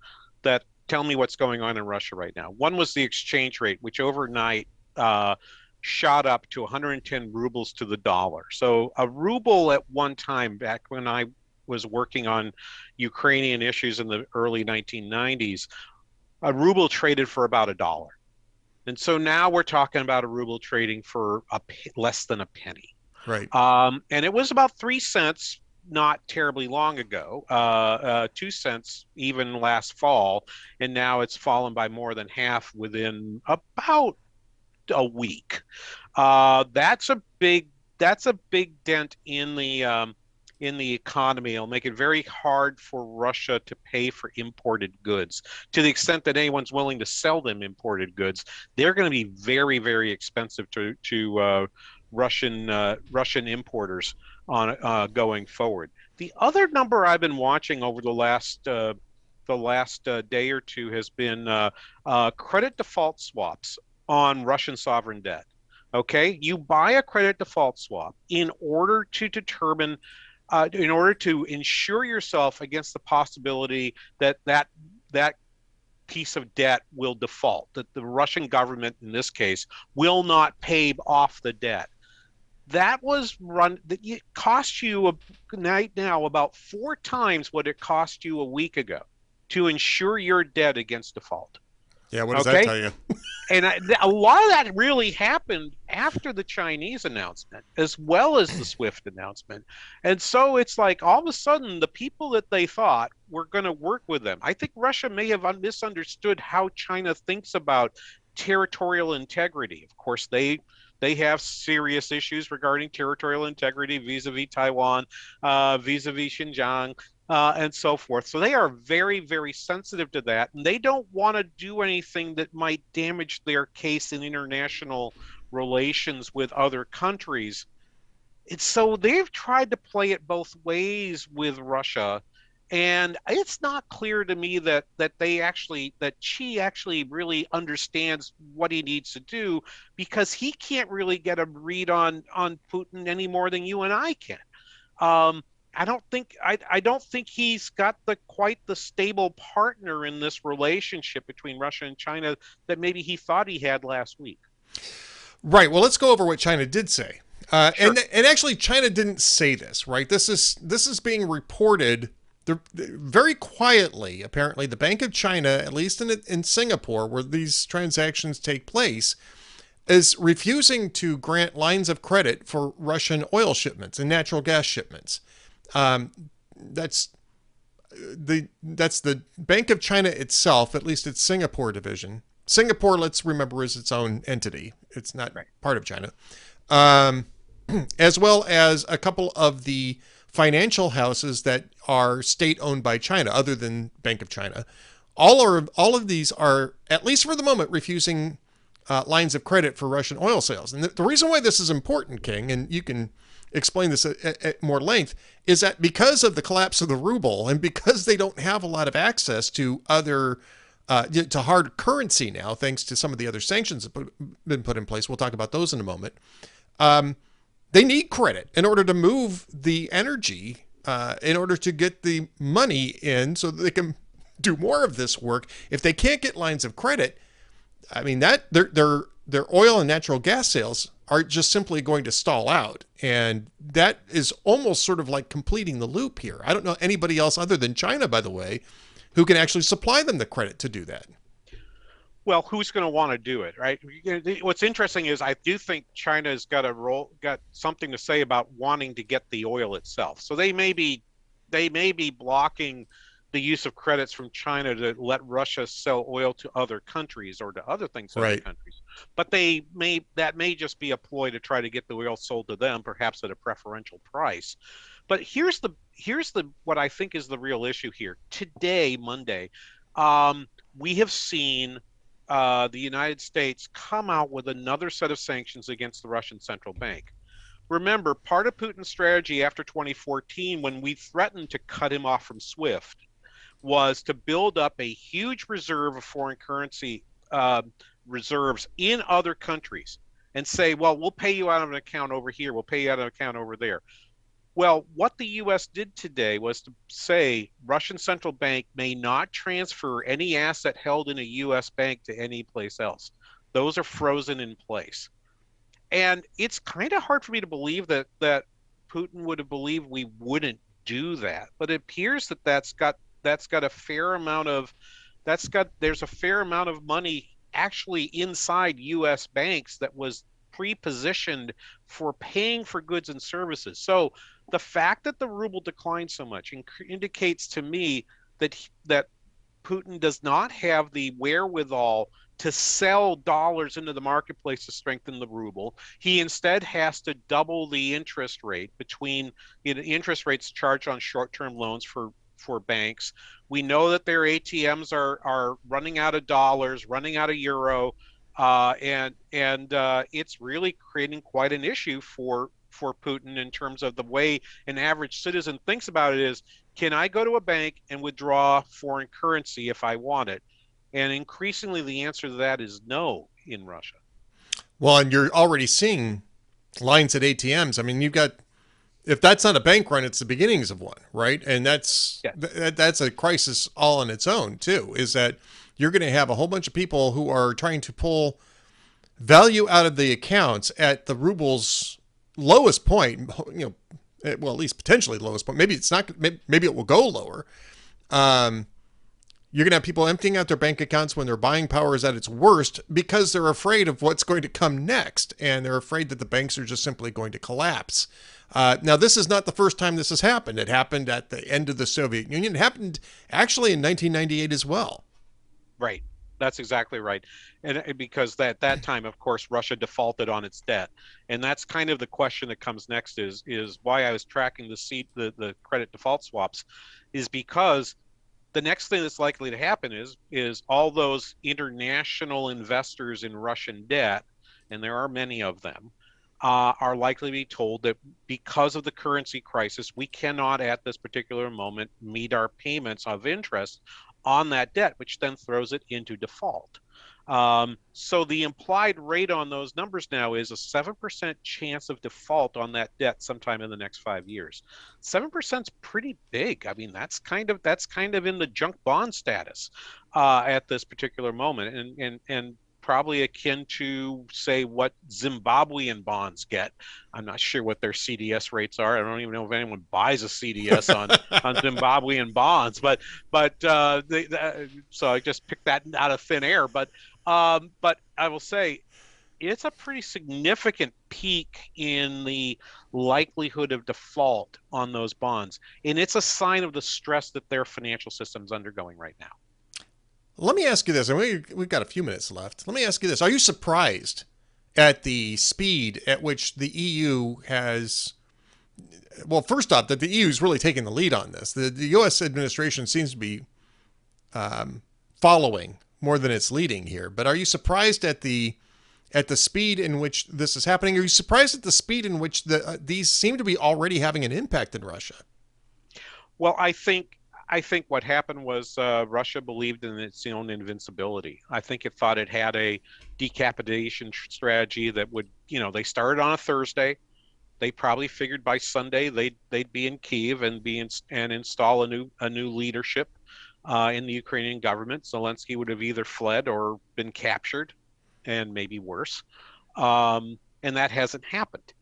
that tell me what's going on in Russia right now. One was the exchange rate, which overnight uh, shot up to 110 rubles to the dollar. So a ruble at one time, back when I was working on Ukrainian issues in the early 1990s, a ruble traded for about a dollar. And so now we're talking about a ruble trading for a less than a penny. Right. Um, and it was about three cents not terribly long ago, uh, uh, two cents even last fall, and now it's fallen by more than half within about a week. Uh, that's a big that's a big dent in the um, in the economy. It'll make it very hard for Russia to pay for imported goods. To the extent that anyone's willing to sell them imported goods, they're going to be very, very expensive to to uh, Russian uh, Russian importers on uh, going forward. The other number I've been watching over the last uh, the last uh, day or two has been uh, uh, credit default swaps on Russian sovereign debt. Okay, you buy a credit default swap in order to determine, uh, in order to insure yourself against the possibility that that that piece of debt will default, that the Russian government, in this case, will not pay off the debt that was run that it cost you a night now about four times what it cost you a week ago to insure your debt against default. Yeah, what does okay? that tell you? and I, a lot of that really happened after the Chinese announcement, as well as the SWIFT announcement. And so it's like all of a sudden, the people that they thought were going to work with them. I think Russia may have misunderstood how China thinks about territorial integrity. Of course, they they have serious issues regarding territorial integrity vis-a-vis Taiwan, uh, vis-a-vis Xinjiang, uh, and so forth. So they are very, very sensitive to that, and they don't want to do anything that might damage their case in international relations with other countries. It's so they've tried to play it both ways with Russia and it's not clear to me that that they actually that Xi actually really understands what he needs to do because he can't really get a read on on Putin any more than you and I can. Um, I don't think I, I don't think he's got the quite the stable partner in this relationship between Russia and China that maybe he thought he had last week. Right. Well, let's go over what China did say. Uh, sure. and and actually China didn't say this, right? This is this is being reported very quietly, apparently, the Bank of China, at least in, in Singapore, where these transactions take place, is refusing to grant lines of credit for Russian oil shipments and natural gas shipments. Um, that's the that's the Bank of China itself, at least its Singapore division. Singapore, let's remember, is its own entity. It's not right. part of China, um, as well as a couple of the financial houses that are state owned by China, other than Bank of China. All are all of these are, at least for the moment, refusing uh, lines of credit for Russian oil sales. And the, the, reason why this is important, King, and you can explain this at, at more length, is that because of the collapse of the ruble and because they don't have a lot of access to other uh, to hard currency now, thanks to some of the other sanctions that have been put in place. We'll talk about those in a moment. Um, they need credit in order to move the energy, uh, in order to get the money in so that they can do more of this work. If they can't get lines of credit, I mean that their their their oil and natural gas sales are just simply going to stall out. And that is almost sort of like completing the loop here. I don't know anybody else other than China, by the way, who can actually supply them the credit to do that. Well, who's going to want to do it, right? What's interesting is I do think China's got a role, got something to say about wanting to get the oil itself. So they may be, they may be blocking the use of credits from China to let Russia sell oil to other countries or to other things right. other countries. But they may that may just be a ploy to try to get the oil sold to them, perhaps at a preferential price. But here's the here's the what I think is the real issue here. Today, Monday, um, we have seen uh, the United States come out with another set of sanctions against the Russian central bank. Remember, part of Putin's strategy after 2014, when we threatened to cut him off from SWIFT, was to build up a huge reserve of foreign currency uh, reserves in other countries and say, well, we'll pay you out of an account over here, we'll pay you out of an account over there. Well, what the U.S. did today was to say Russian central bank may not transfer any asset held in a U.S. bank to any place else. Those are frozen in place, and it's kind of hard for me to believe that that Putin would have believed we wouldn't do that. But it appears that that's got that's got a fair amount of that's got there's a fair amount of money actually inside US banks that was pre-positioned for paying for goods and services. So the fact that the ruble declined so much inc- indicates to me that that Putin does not have the wherewithal to sell dollars into the marketplace to strengthen the ruble. He instead has to double the interest rate between you know, interest rates charged on short-term loans for for banks. We know that their ATMs are are running out of dollars, running out of euro, uh, and and uh, it's really creating quite an issue for for Putin in terms of the way an average citizen thinks about it. Is can I go to a bank and withdraw foreign currency if I want it? And increasingly, the answer to that is no in Russia. Well, and you're already seeing lines at ATMs. I mean, you've got if that's not a bank run, it's the beginnings of one, right? And that's yeah. th- that's a crisis all on its own too. Is that you're going to have a whole bunch of people who are trying to pull value out of the accounts at the ruble's lowest point. You know, eh, well, at least potentially lowest point. Maybe it's not. Maybe it will go lower. Um, you're going to have people emptying out their bank accounts when their buying power is at its worst because they're afraid of what's going to come next, and they're afraid that the banks are just simply going to collapse. Uh, now, this is not the first time this has happened. It happened at the end of the Soviet Union. It happened actually in 1998 as well. Right. That's exactly right. And because at that time, of course, Russia defaulted on its debt, and that's kind of the question that comes next. Is is why I was tracking the seat the the credit default swaps, is because the next thing that's likely to happen is is all those international investors in Russian debt, and there are many of them, uh, are likely to be told that because of the currency crisis, we cannot at this particular moment meet our payments of interest on that debt, which then throws it into default. Um, so the implied rate on those numbers now is a 7% chance of default on that debt sometime in the next five years. 7% is pretty big. I mean, that's kind of that's kind of in the junk bond status uh, at this particular moment. And, and, and probably akin to say what Zimbabwean bonds get. I'm not sure what their CDS rates are. I don't even know if anyone buys a CDS on on Zimbabwean bonds, but but uh, they, so I just picked that out of thin air. But um, but I will say it's a pretty significant peak in the likelihood of default on those bonds, and it's a sign of the stress that their financial system's undergoing right now. Let me ask you this, and we, we've got a few minutes left. Let me ask you this: Are you surprised at the speed at which the EU has? Well, first off, that the EU is really taking the lead on this. The, the U.S. administration seems to be um, following more than it's leading here. But are you surprised at the at the speed in which this is happening? Are you surprised at the speed in which the, uh, these seem to be already having an impact in Russia? Well, I think I think what happened was uh, Russia believed in its own invincibility. I think it thought it had a decapitation strategy that would, you know, they started on a Thursday. They probably figured by Sunday they'd they'd be in Kiev and be in, and install a new a new leadership uh, in the Ukrainian government. Zelensky would have either fled or been captured, and maybe worse. Um, and that hasn't happened.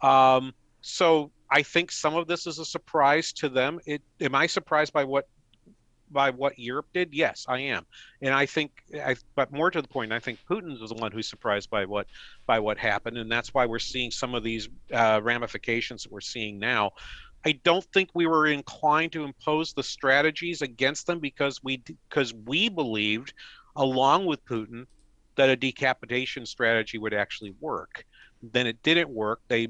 Um, so I think some of this is a surprise to them. It, am I surprised by what by what Europe did? Yes, I am, and I think, I, but more to the point, I think Putin was the one who's surprised by what by what happened, and that's why we're seeing some of these uh, ramifications that we're seeing now. I don't think we were inclined to impose the strategies against them because we because we believed, along with Putin, that a decapitation strategy would actually work. Then it didn't work. They,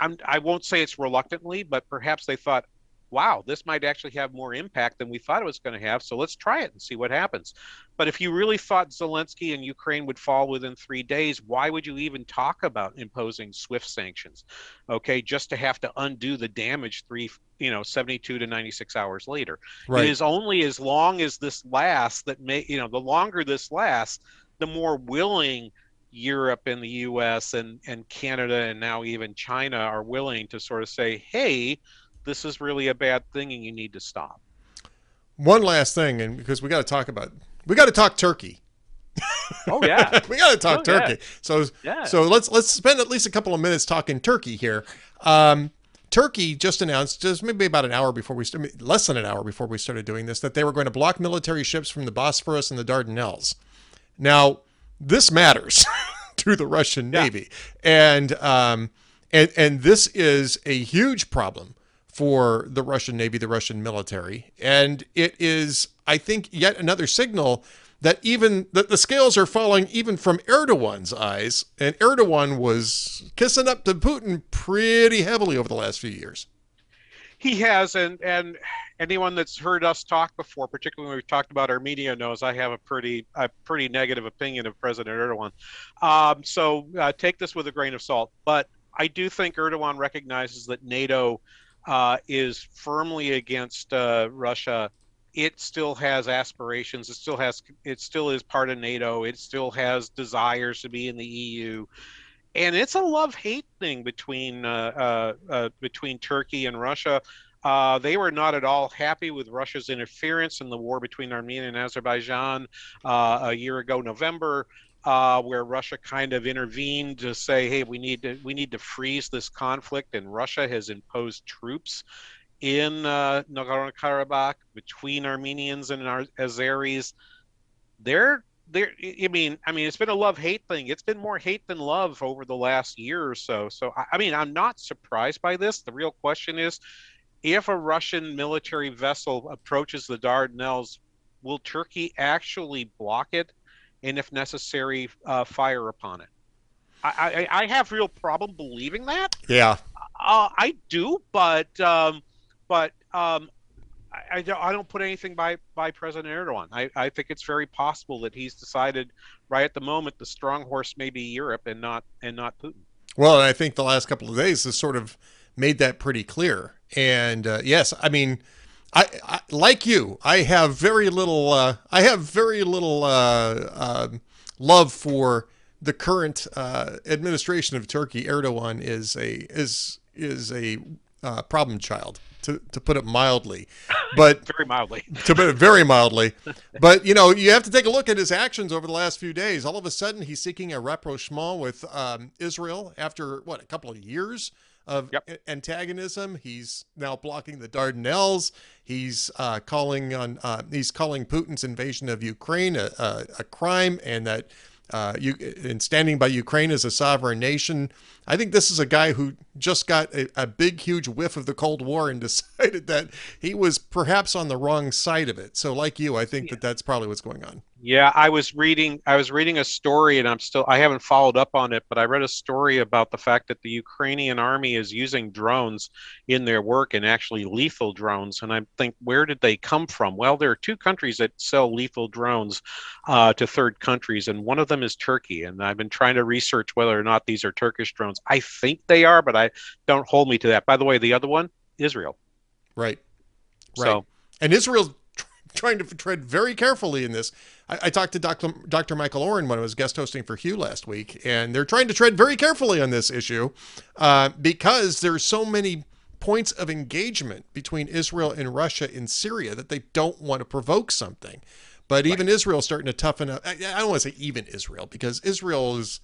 I'm, I won't say it's reluctantly, but perhaps they thought, wow, this might actually have more impact than we thought it was going to have. So let's try it and see what happens. But if you really thought Zelensky and Ukraine would fall within three days, why would you even talk about imposing SWIFT sanctions? Okay, just to have to undo the damage three, you know, 72 to 96 hours later. Right. It is only as long as this lasts that may, you know, the longer this lasts, the more willing Europe and the US and, and Canada and now even China are willing to sort of say, hey, this is really a bad thing and you need to stop. One last thing, and because we got to talk about, we got to talk Turkey. Oh yeah, we got to talk oh, Turkey. Yeah. So yeah. so let's let's spend at least a couple of minutes talking Turkey here. Um, Turkey just announced, just maybe about an hour before we started, less than an hour before we started doing this, that they were going to block military ships from the Bosphorus and the Dardanelles. Now, this matters to the Russian yeah. Navy, and um, and and this is a huge problem for the Russian Navy, the Russian military. And it is, I think, yet another signal that even that the scales are falling even from Erdogan's eyes. And Erdogan was kissing up to Putin pretty heavily over the last few years. He has, and and anyone that's heard us talk before, particularly when we've talked about Armenia, knows I have a pretty a pretty negative opinion of President Erdogan. Um, so uh, take this with a grain of salt. But I do think Erdogan recognizes that NATO uh, is firmly against uh, Russia, it still has aspirations. It still has. It still is part of NATO. It still has desires to be in the EU, and it's a love-hate thing between uh, uh, uh, between Turkey and Russia. Uh, they were not at all happy with Russia's interference in the war between Armenia and Azerbaijan a year ago, November uh, where Russia kind of intervened to say, "Hey, we need to we need to freeze this conflict," and Russia has imposed troops in uh, Nagorno-Karabakh between Armenians and Azeris. They're there. I mean, I mean, it's been a love-hate thing. It's been more hate than love over the last year or so. So, I, I mean, I'm not surprised by this. The real question is, if a Russian military vessel approaches the Dardanelles, will Turkey actually block it? and if necessary, uh, fire upon it. I, I, I, have real problem believing that. Yeah. Uh, I do, but um, but um, I, don't, I don't put anything by, by President Erdogan. I, I think it's very possible that he's decided right at the moment the strong horse may be Europe and not and not Putin. Well, I think the last couple of days has sort of made that pretty clear. And uh, yes, I mean I, I, like you. I have very little. Uh, I have very little uh, uh, love for the current uh, administration of Turkey. Erdogan is a is is a uh, problem child, to to put it mildly. But very mildly. to put it very mildly. But you know, you have to take a look at his actions over the last few days. All of a sudden, he's seeking a rapprochement with um, Israel after what a couple of years of yep. antagonism. He's now blocking the Dardanelles. He's uh, calling on uh, he's calling Putin's invasion of Ukraine a, a, a crime, and that uh, you in standing by Ukraine as a sovereign nation. I think this is a guy who just got a, a, big, huge whiff of the Cold War and decided that he was perhaps on the wrong side of it. So, like you, I think yeah. that that's probably what's going on. Yeah, I was reading. I was reading a story, and I'm still. I haven't followed up on it, but I read a story about the fact that the Ukrainian army is using drones in their work, and actually lethal drones. And I think, where did they come from? Well, there are two countries that sell lethal drones uh, to third countries, and one of them is Turkey. And I've been trying to research whether or not these are Turkish drones. I think they are, but I don't hold me to that. By the way, the other one, Israel. Right. Right. So, and Israel's trying to tread very carefully in this. I, I, talked to Dr. Dr. Michael Oren when I was guest hosting for Hugh last week, and they're trying to tread very carefully on this issue uh, because there's so many points of engagement between Israel and Russia in Syria that they don't want to provoke something. But even right. Israel's starting to toughen up. I, I don't want to say even Israel because Israel is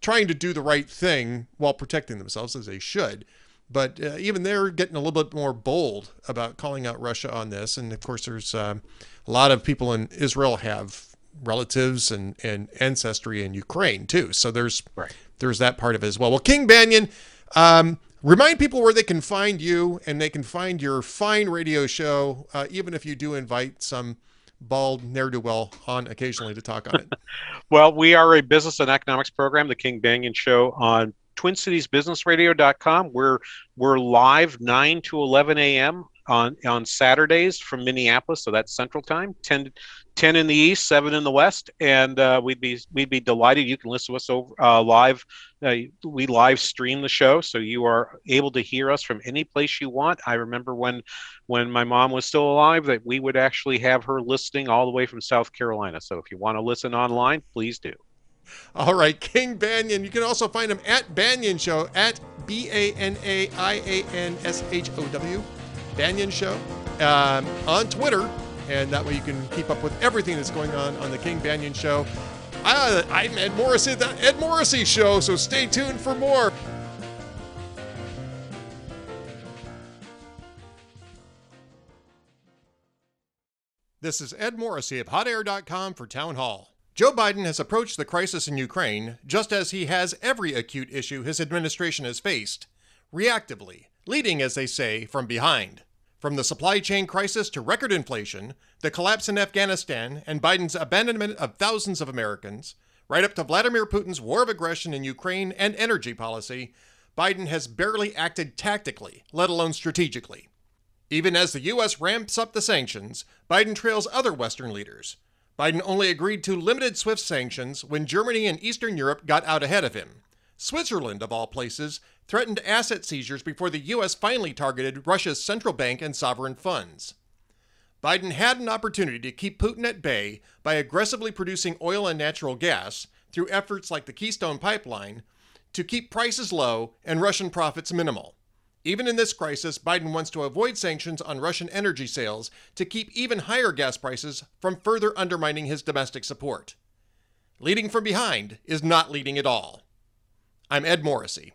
trying to do the right thing while protecting themselves as they should. but uh, even they're getting a little bit more bold about calling out Russia on this. And of course, there's um, a lot of people in Israel have relatives and, and ancestry in Ukraine too. So there's Right. there's that part of it as well. Well, King Banaian, um, remind people where they can find you and they can find your fine radio show, uh, even if you do invite some bald ne'er do well on occasionally to talk on it. Well, we are a business and economics program, the King Banaian Show on TwinCitiesBusinessRadio.com. We're we're live 9 to 11 a.m. on on Saturdays from Minneapolis, so that's Central Time, 10 10 in the east, 7 in the west, and uh, we'd be we'd be delighted. You can listen to us over uh, live. Uh, we live stream the show, so you are able to hear us from any place you want. I remember when when my mom was still alive that we would actually have her listening all the way from South Carolina. So if you want to listen online, please do. All right, King Banaian. You can also find him at Banaian Show at B A N A I A N S H O W, Banaian Show, um, on Twitter, and that way you can keep up with everything that's going on on the King Banaian Show. Uh, I'm Ed Morrissey, the Ed Morrissey Show, so stay tuned for more. This is Ed Morrissey of HotAir.com for Town Hall. Joe Biden has approached the crisis in Ukraine just as he has every acute issue his administration has faced reactively, leading, as they say, from behind. From the supply chain crisis to record inflation, the collapse in Afghanistan, and Biden's abandonment of thousands of Americans, right up to Vladimir Putin's war of aggression in Ukraine and energy policy, Biden has barely acted tactically, let alone strategically. Even as the U.S. ramps up the sanctions, Biden trails other Western leaders. Biden only agreed to limited SWIFT sanctions when Germany and Eastern Europe got out ahead of him. Switzerland, of all places, threatened asset seizures before the U.S. finally targeted Russia's central bank and sovereign funds. Biden had an opportunity to keep Putin at bay by aggressively producing oil and natural gas through efforts like the Keystone Pipeline to keep prices low and Russian profits minimal. Even in this crisis, Biden wants to avoid sanctions on Russian energy sales to keep even higher gas prices from further undermining his domestic support. Leading from behind is not leading at all. I'm Ed Morrissey.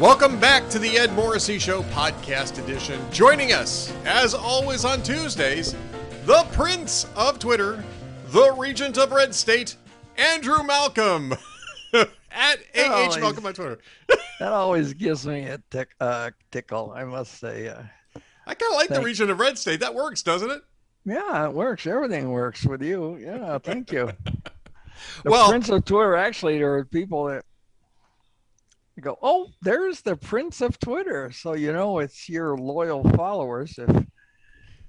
Welcome back to the Ed Morrissey Show podcast edition. Joining us, as always on Tuesdays, the Prince of Twitter, the Regent of Red State, Andrew Malcolm. At AH. Malcolm on Twitter. That always gives me a tick, uh, tickle, I must say. Uh, I kind of like the region of Red State. That works, doesn't it? yeah, it works. Everything works with you. Yeah, thank you. The Well- Prince of Twitter, actually, there are people that go, oh, there's the Prince of Twitter. So, you know, it's your loyal followers have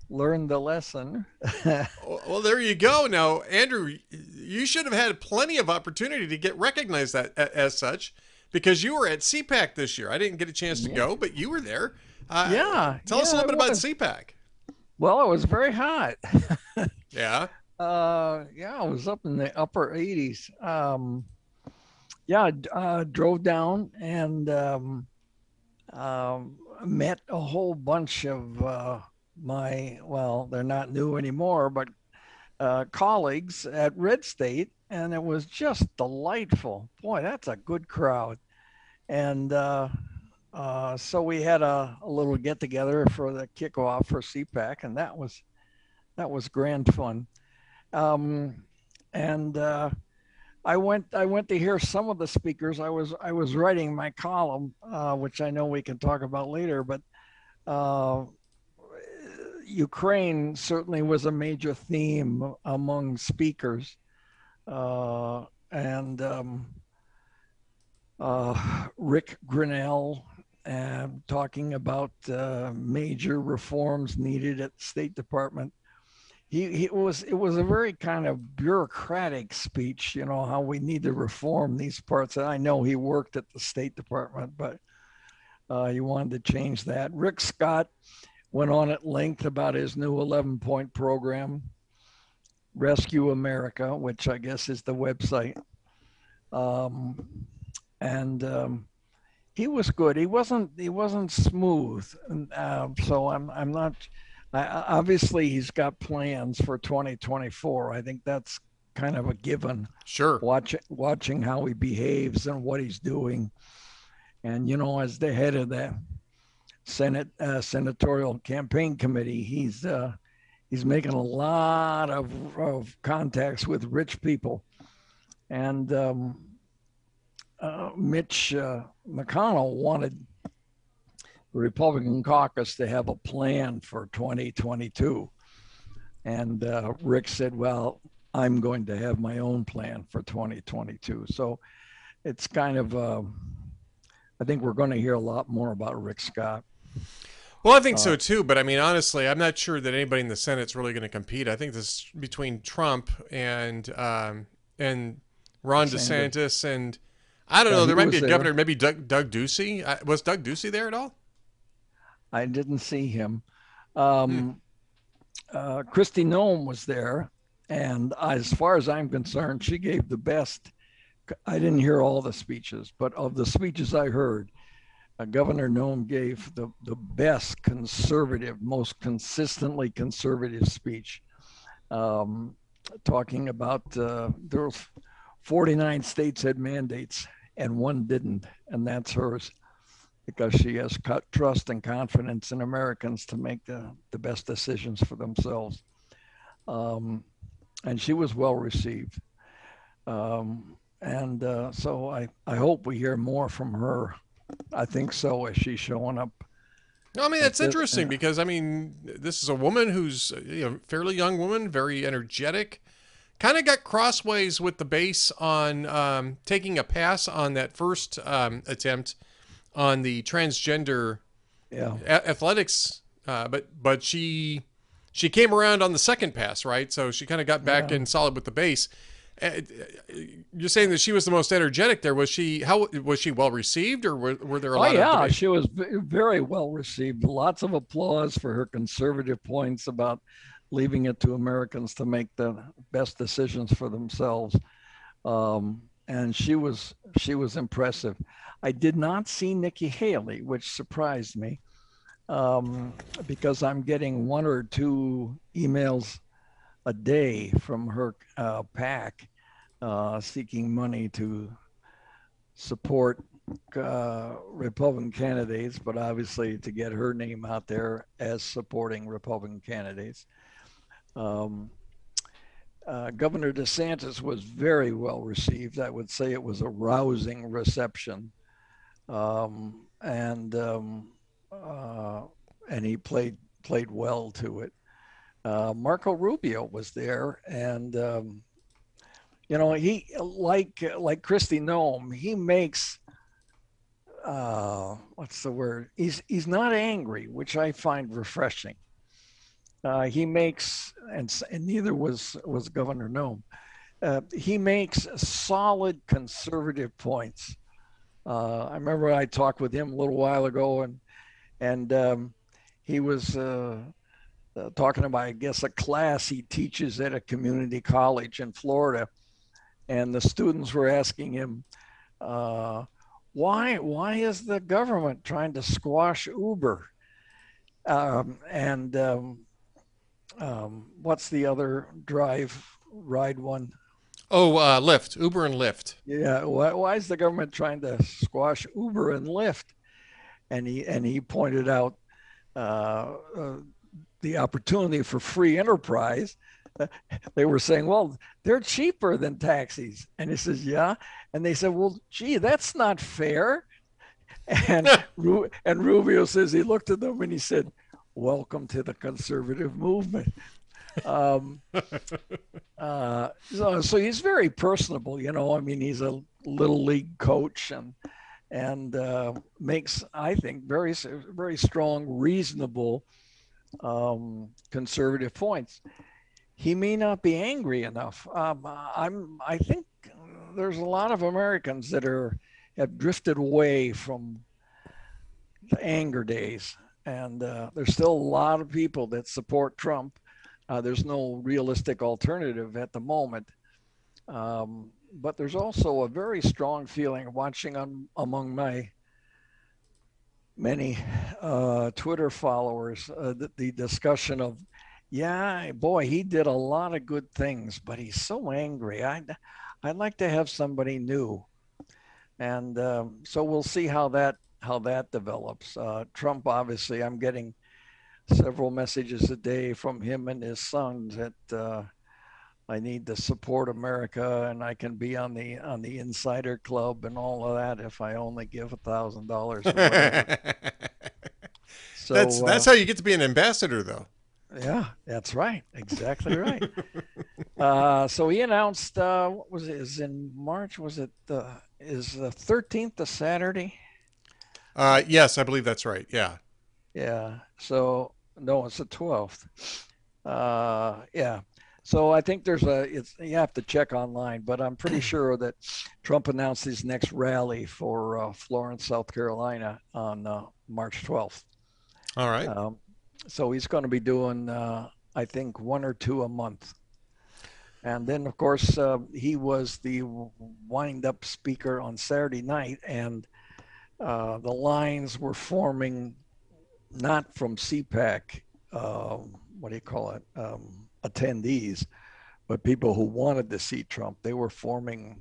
learned the lesson. Well, there you go. Now, Andrew, you should have had plenty of opportunity to get recognized that, as such because you were at CPAC this year. I didn't get a chance to Yeah. go, but you were there. Uh, Yeah, Tell us a little bit about. CPAC. well, it was very hot. Yeah. Uh, yeah, I was up in the upper 80s. Um, yeah, uh, drove down and um, um, met a whole bunch of uh, my, well, they're not new anymore, but uh, colleagues at Red State, and it was just delightful. Boy, that's a good crowd. And uh, uh, so we had a, a little get together for the kickoff for CPAC, and that was that was grand fun um, and uh, I went I went to hear some of the speakers. I was I was writing my column, uh, which I know we can talk about later, but uh, Ukraine certainly was a major theme among speakers, uh, and um, uh, Ric Grenell. Uh, talking about uh, major reforms needed at the State Department he, he was it was a very kind of bureaucratic speech you know how we need to reform these parts and i know he worked at the state department but uh, he wanted to change that rick scott went on at length about his new 11 point program rescue america which i guess is the website um, and um, he was good. He wasn't he wasn't smooth, uh, so I'm I'm not. I, obviously, he's got plans for 2024. I think that's kind of a given. Sure. Watching watching how he behaves and what he's doing, and you know, as the head of the Senate uh, senatorial campaign committee, he's uh, he's making a lot of, of contacts with rich people, and um, uh, Mitch uh, McConnell wanted the Republican caucus to have a plan for 2022. And uh, Rick said, Well, I'm going to have my own plan for 2022. So it's kind of, uh, I think we're going to hear a lot more about Rick Scott. Well, I think uh, so too. But I mean, honestly, I'm not sure that anybody in the Senate's really going to compete. I think this between Trump and um, and Ron DeSantis and I don't know. There might be a there. governor, maybe Doug, Doug Ducey. Uh, was Doug Ducey there at all? I didn't see him. Um, hmm. uh, Kristi Noem was there, and as far as I'm concerned, she gave the best. I didn't hear all the speeches, but of the speeches I heard, Governor Noem gave the, the best conservative, most consistently conservative speech, um, talking about uh, there were 49 states had mandates and one didn't, and that's hers because she has cut trust and confidence in Americans to make the, the best decisions for themselves. Um, and she was well received. Um, and uh, so I, I hope we hear more from her. I think so as she's showing up. No, I mean that's interesting because I mean this is a woman who's you know fairly young woman, very energetic, kind of got crossways with the base on um, taking a pass on that first um, attempt on the transgender yeah. a- athletics, uh, but but she she came around on the second pass, right? So she kind of got back yeah. in solid with the base. Uh, you're saying that she was the most energetic there. Was she? How was she well received, or were, were there a oh, lot? Oh yeah, she was very well received. Lots of applause for her conservative points about leaving it to Americans to make the best decisions for themselves. Um, and she was she was impressive. I did not see Nikki Haley, which surprised me, um, because I'm getting one or two emails a day from her uh, PAC uh, seeking money to support uh, Republican candidates, but obviously to get her name out there as supporting Republican candidates. Um, uh, Governor DeSantis was very well received. I would say it was a rousing reception, um, and um, uh, and he played played well to it. Uh, Marco Rubio was there, and um, you know he like like Kristi Noem, he makes uh, what's the word? He's he's not angry, which I find refreshing. Uh, he makes, and, and, neither was was Governor Noem. Uh, he makes solid conservative points. Uh, I remember I talked with him a little while ago, and and um, he was uh, uh, talking about, I guess, a class he teaches at a community college in Florida, and the students were asking him, uh, "Why why is the government trying to squash Uber?" Um, and um, um, what's the other drive ride one? Oh, uh, Lyft, Uber and Lyft. Yeah, why, why is the government trying to squash Uber and Lyft? And he and he pointed out uh, uh, the opportunity for free enterprise. they were saying, well, they're cheaper than taxis, and he says, yeah. And they said, well, gee, that's not fair. And and Rubio says he looked at them and he said, welcome to the conservative movement. Um, uh, so, so he's very personable, you know. I mean, he's a little league coach and and uh, makes, I think, very very strong, reasonable, um, conservative points. He may not be angry enough. Um, I'm. I think there's a lot of Americans that are have drifted away from the anger days and uh, there's still a lot of people that support Trump. Uh, there's no realistic alternative at the moment. Um, but there's also a very strong feeling watching on, among my many uh, Twitter followers uh, the, the discussion of, yeah, boy, he did a lot of good things, but he's so angry. I'd, I'd like to have somebody new. And um, so we'll see how that how that develops. Uh, Trump, obviously, I'm getting several messages a day from him and his sons that uh, I need to support America and I can be on the on the insider club and all of that if I only give a thousand dollars. So that's uh, that's how you get to be an ambassador, though. Yeah, that's right. Exactly right. uh, so he announced uh, what was it? Is in March? Was it the is the thirteenth a Saturday? Uh, yes, I believe that's right. Yeah. Yeah. So no, it's the twelfth. Uh, yeah. So I think there's a it's you have to check online, but I'm pretty sure that Trump announced his next rally for uh, Florence, South Carolina on uh, March 12th. All right. Um, so he's going to be doing, uh, I think, one or two a month. And then, of course, uh, he was the wind up speaker on Saturday night, and uh, the lines were forming not from CPAC, um, what do you call it, um, attendees, but people who wanted to see Trump. They were forming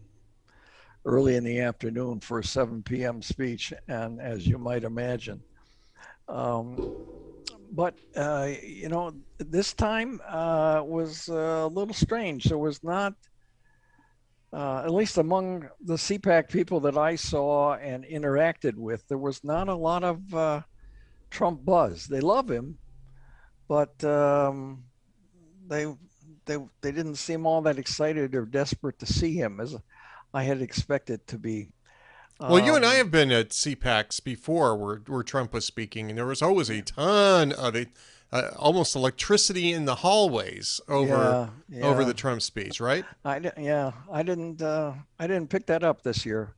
early in the afternoon for a 7 p.m. speech. And as you might imagine, um, but uh, you know, this time uh, was a little strange. There was not, uh, at least among the CPAC people that I saw and interacted with, there was not a lot of uh, Trump buzz. They love him, but um, they they they didn't seem all that excited or desperate to see him as I had expected to be. Well, you and I um, have been at CPACs before where, where Trump was speaking, and there was always a ton of it, uh, almost electricity in the hallways over yeah, yeah. over the Trump speech, right? I yeah, I didn't uh, I didn't pick that up this year,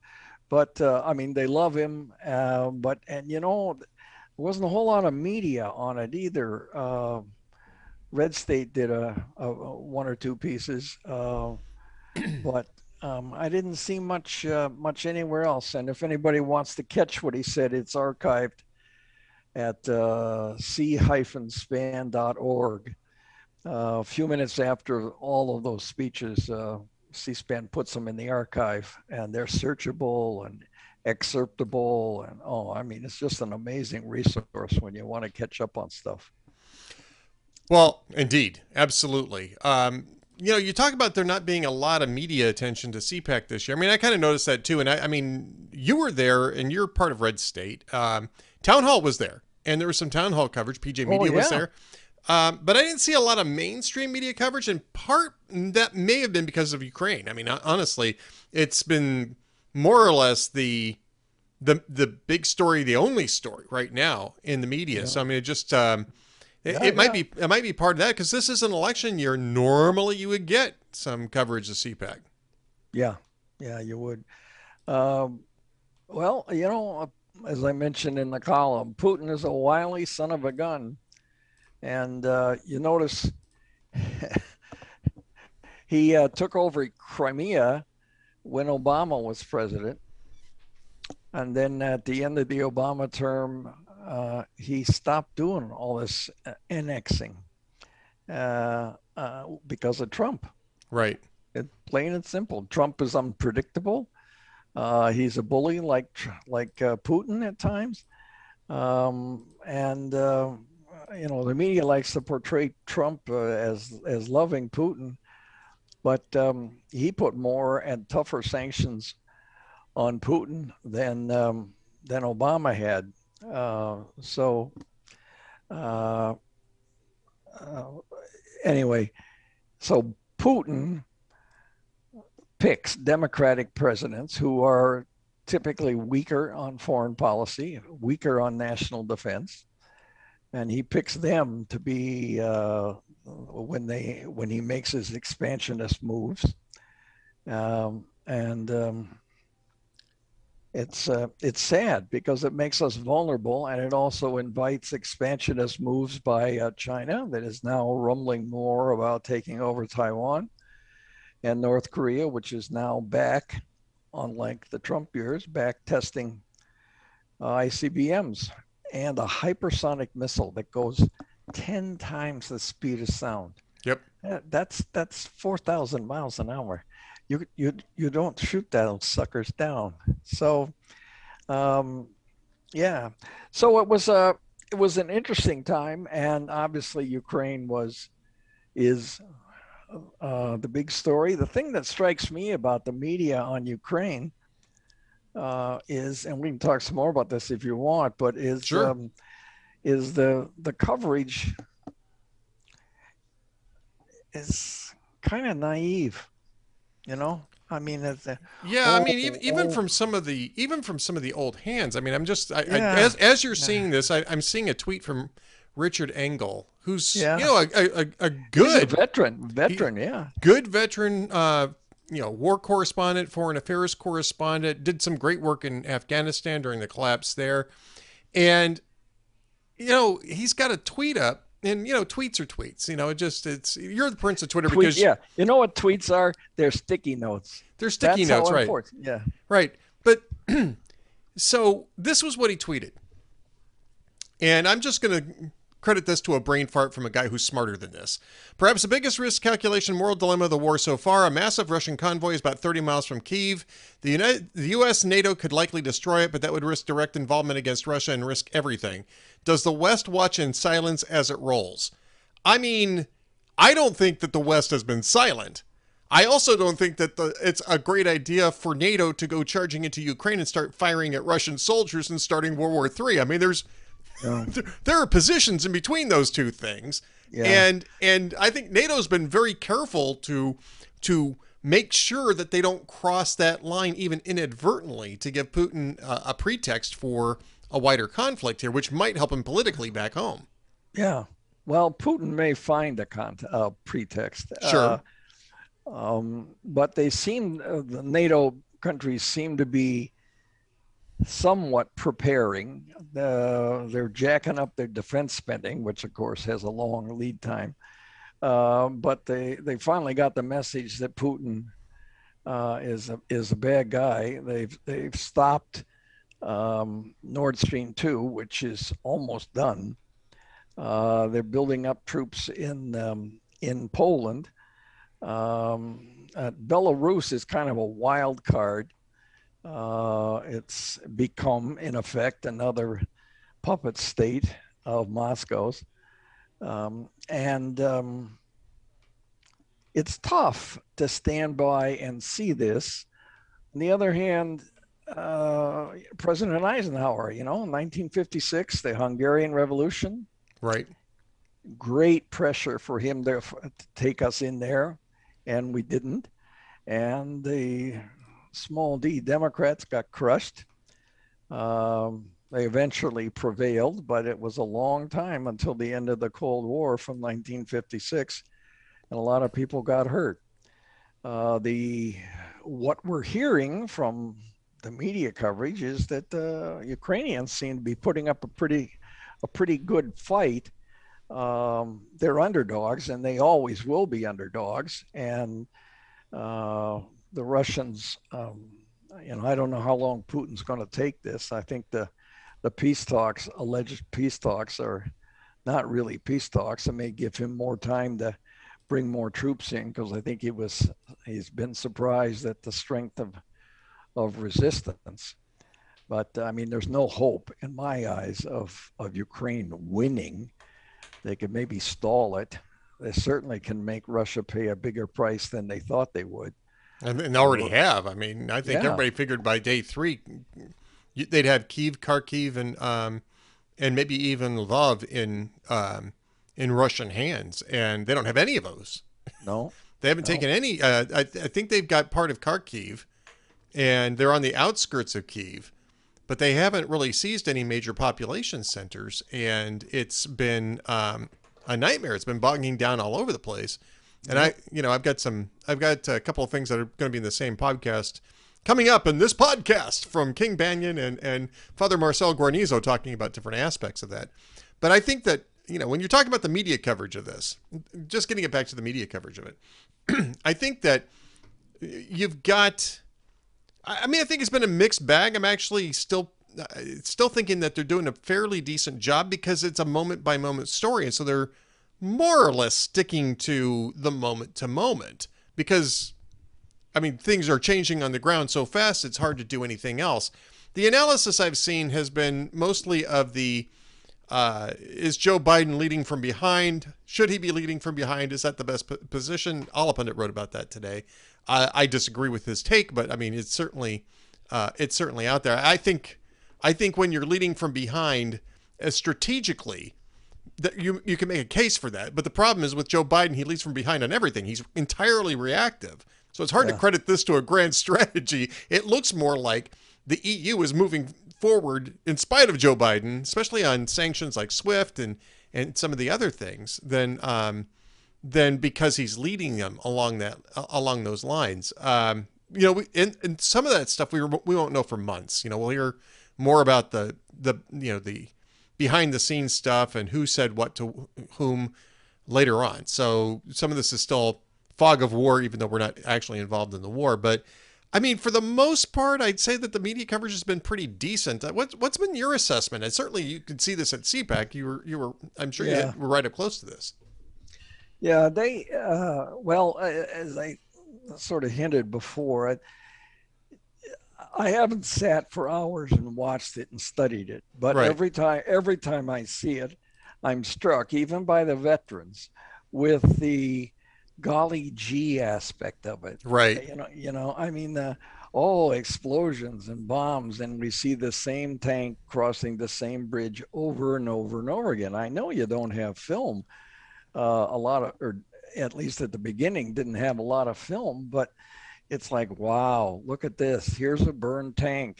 but uh, I mean they love him, uh, but and you know, there wasn't a whole lot of media on it either. Uh, Red State did a, a, a one or two pieces, uh, but um, I didn't see much uh, much anywhere else. And if anybody wants to catch what he said, it's archived at uh, c-span.org. Uh, a few minutes after all of those speeches, uh, C-SPAN puts them in the archive, and they're searchable and excerptable. And oh, I mean, it's just an amazing resource when you want to catch up on stuff. Well, indeed, absolutely. Um, you know, you talk about there not being a lot of media attention to CPAC this year. I mean, I kind of noticed that too. And I, I, mean, you were there and you're part of Red State. Um, town Hall was there, and there was some Town Hall coverage. PJ Media oh, yeah. was there. Um, but I didn't see a lot of mainstream media coverage, and part that may have been because of Ukraine. I mean, honestly, it's been more or less the the the big story, the only story right now in the media. Yeah. So I mean, it just um, it, yeah, it might be it might be part of that because this is an election year. Normally, you would get some coverage of CPAC. Yeah, yeah, you would. Um, well, you know, as I mentioned in the column, Putin is a wily son of a gun, and uh, you notice he uh, took over Crimea when Obama was president, and then at the end of the Obama term, uh, he stopped doing all this uh, annexing uh, uh, because of Trump. Right. It, plain and simple. Trump is unpredictable. Uh, he's a bully like like Putin at times, um, and you know the media likes to portray Trump as as loving Putin, but um, he put more and tougher sanctions on Putin than um, than Obama had. Uh, so, uh, uh, anyway, so Putin picks Democratic presidents who are typically weaker on foreign policy, weaker on national defense, and he picks them to be uh, when they when he makes his expansionist moves, um, and um, it's uh, it's sad because it makes us vulnerable and it also invites expansionist moves by uh, China that is now rumbling more about taking over Taiwan and North Korea, which is now back, unlike the Trump years, back testing uh, ICBMs and a hypersonic missile that goes 10 times the speed of sound. Yep. That's that's 4,000 miles an hour. You you you don't shoot those suckers down. So, um, yeah. So it was a it was an interesting time, and obviously Ukraine was is uh, the big story. The thing that strikes me about the media on Ukraine uh, is, and we can talk some more about this if you want, but is Sure. um, is the the coverage is kind of naive, you know. I mean, it's a, Yeah, I mean, Oh, even, even oh. from some of the even from some of the old hands. I mean, I'm just I, I, as as you're seeing this, I, I'm seeing a tweet from Richard Engel, who's Yeah. you know a, a, a- a he's a good veteran, veteran, yeah. good veteran, uh, you know, war correspondent, foreign affairs correspondent, did some great work in Afghanistan during the collapse there, and you know he's got a tweet up. And you know, tweets are tweets. You know, it just it's you're the prince of Twitter Tweet, because yeah, you know what tweets are? They're sticky notes. they're sticky That's notes, right? Yeah. Right. But so this was what he tweeted. And I'm just going to credit this to a brain fart from a guy who's smarter than this. Perhaps the biggest risk calculation moral dilemma of the war so far a massive Russian convoy is about 30 miles from Kiev. The, United, the U.S. NATO could likely destroy it, but that would risk direct involvement against Russia and risk everything. Does the West watch in silence as it rolls? I mean, I don't think that the West has been silent. I also don't think that the, it's a great idea for NATO to go charging into Ukraine and start firing at Russian soldiers and starting World War III. I mean, there's No. there, are positions in between those two things, Yeah. and and I think NATO's been very careful to to make sure that they don't cross that line even inadvertently to give Putin a, a pretext for a wider conflict here, which might help him politically back home. Yeah. Well, Putin may find a con- uh, pretext. Sure. Uh, um, but they seem, uh, the NATO countries seem to be somewhat preparing. Uh, they're jacking up their defense spending, which of course has a long lead time. Uh, but they, they finally got the message that Putin uh, is a, is a bad guy. They've they've stopped um, Nord Stream two, which is almost done. Uh, they're building up troops in um, in Poland. Um, uh, Belarus is kind of a wild card. Uh, it's become, in effect, another puppet state of Moscow's, um, and um, it's tough to stand by and see this. On the other hand, uh, President Eisenhower, you know, in 1956, the Hungarian Revolution, Right. great pressure for him to, to take us in there, and we didn't. And the small d Democrats got crushed. Um, they eventually prevailed, but it was a long time until the end of the Cold War from 1956, and a lot of people got hurt. Uh, the what we're hearing from the media coverage is that the Ukrainians seem to be putting up a pretty a pretty good fight. Um, they're underdogs, and they always will be underdogs. And uh, the Russians, um, you know, I don't know how long Putin's going to take this. I think the the peace talks, alleged peace talks, are not really peace talks. It may give him more time to bring more troops in because I think he was he's been surprised at the strength of of resistance. But I mean, there's no hope in my eyes of of Ukraine winning. They could maybe stall it. They certainly can make Russia pay a bigger price than they thought they would. And they already have. I mean, I think Yeah. everybody figured by day three they'd have Kiev, Kharkiv, and um, and maybe even Lvov in um, in Russian hands, and they don't have any of those. No, They haven't No. taken any. Uh, I, I think they've got part of Kharkiv, and they're on the outskirts of Kiev, but they haven't really seized any major population centers, and it's been um, a nightmare. It's been bogging down all over the place. And I, you know, I've got some, I've got a couple of things that are going to be in the same podcast coming up in this podcast from King Banaian and and Father Marcel Guarnizo talking about different aspects of that. But I think that you know when you're talking about the media coverage of this, just getting it back to the media coverage of it, I think that you've got. I mean, I think it's been a mixed bag. I'm actually still uh, still thinking that they're doing a fairly decent job because it's a moment by moment story, and so they're more or less sticking to the moment to moment because I mean things are changing on the ground so fast it's hard to do anything else. The analysis I've seen has been mostly of the uh, is Joe Biden leading from behind? Should he be leading from behind? Is that the best position? Allahpundit wrote about that today. I, I, disagree with his take, but I mean it's certainly uh, it's certainly out there. I think I think when you're leading from behind, uh, strategically, that you you can make a case for that. But the problem is with Joe Biden, he leads from behind on everything. He's entirely reactive. So it's hard yeah. to credit this to a grand strategy. It looks more like the EU is moving forward in spite of Joe Biden, especially on sanctions like SWIFT and and some of the other things, than um, than because he's leading them along that along those lines. Um, you know, we, and, and some of that stuff we we won't know for months. You know, we'll hear more about the the you know the behind the scenes stuff and who said what to whom later on. So some of this is still fog of war, even though we're not actually involved in the war. But I mean, for the most part, I'd say that the media coverage has been pretty decent. Uh, what's what's been your assessment? And certainly, you could see this at CPAC. You were you were I'm sure yeah. you were right up close to this. Yeah, they uh, well, as I sort of hinted before, I, haven't sat for hours and watched it and studied it, but right. every time every time I see it, I'm struck, even by the veterans, with the golly gee aspect of it. Right. You know, you know, I mean, uh, oh, explosions and bombs, and we see the same tank crossing the same bridge over and over and over again. I know you don't have film, uh, a lot of, or at least at the beginning, didn't have a lot of film, but it's like, wow, look at this. Here's a burned tank.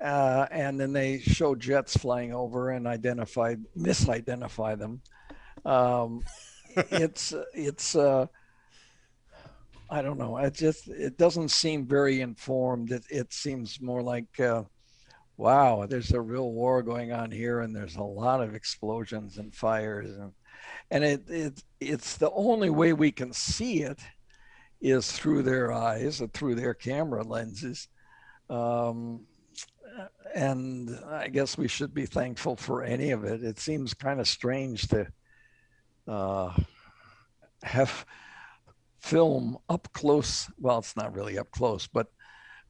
Uh, and then they show jets flying over and identify, misidentify them. Um, it's, it's, uh, I don't know. It just, it doesn't seem very informed. It, it seems more like, uh, wow, there's a real war going on here and there's a lot of explosions and fires. And, and it, it, it's the only way we can see it is through their eyes and through their camera lenses. Um, and I guess we should be thankful for any of it. It seems kind of strange to uh, have film up close. Well, it's not really up close, but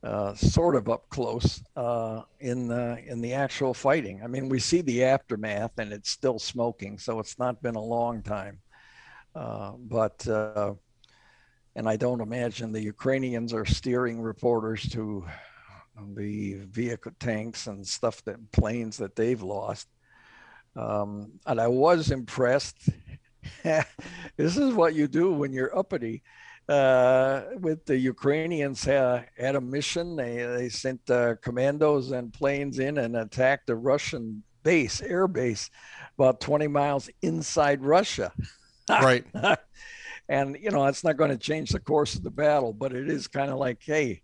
uh, sort of up close uh, in the in the actual fighting. I mean, we see the aftermath, and it's still smoking, so it's not been a long time. Uh, but uh, and I don't imagine the Ukrainians are steering reporters to the vehicle tanks and stuff that planes that they've lost. Um, and I was impressed. this is what you do when you're uppity. Uh, with the Ukrainians uh, had a mission, they, they sent uh, commandos and planes in and attacked a Russian base, air base, about 20 miles inside Russia. right. And, you know, it's not going to change the course of the battle, but it is kind of like, hey,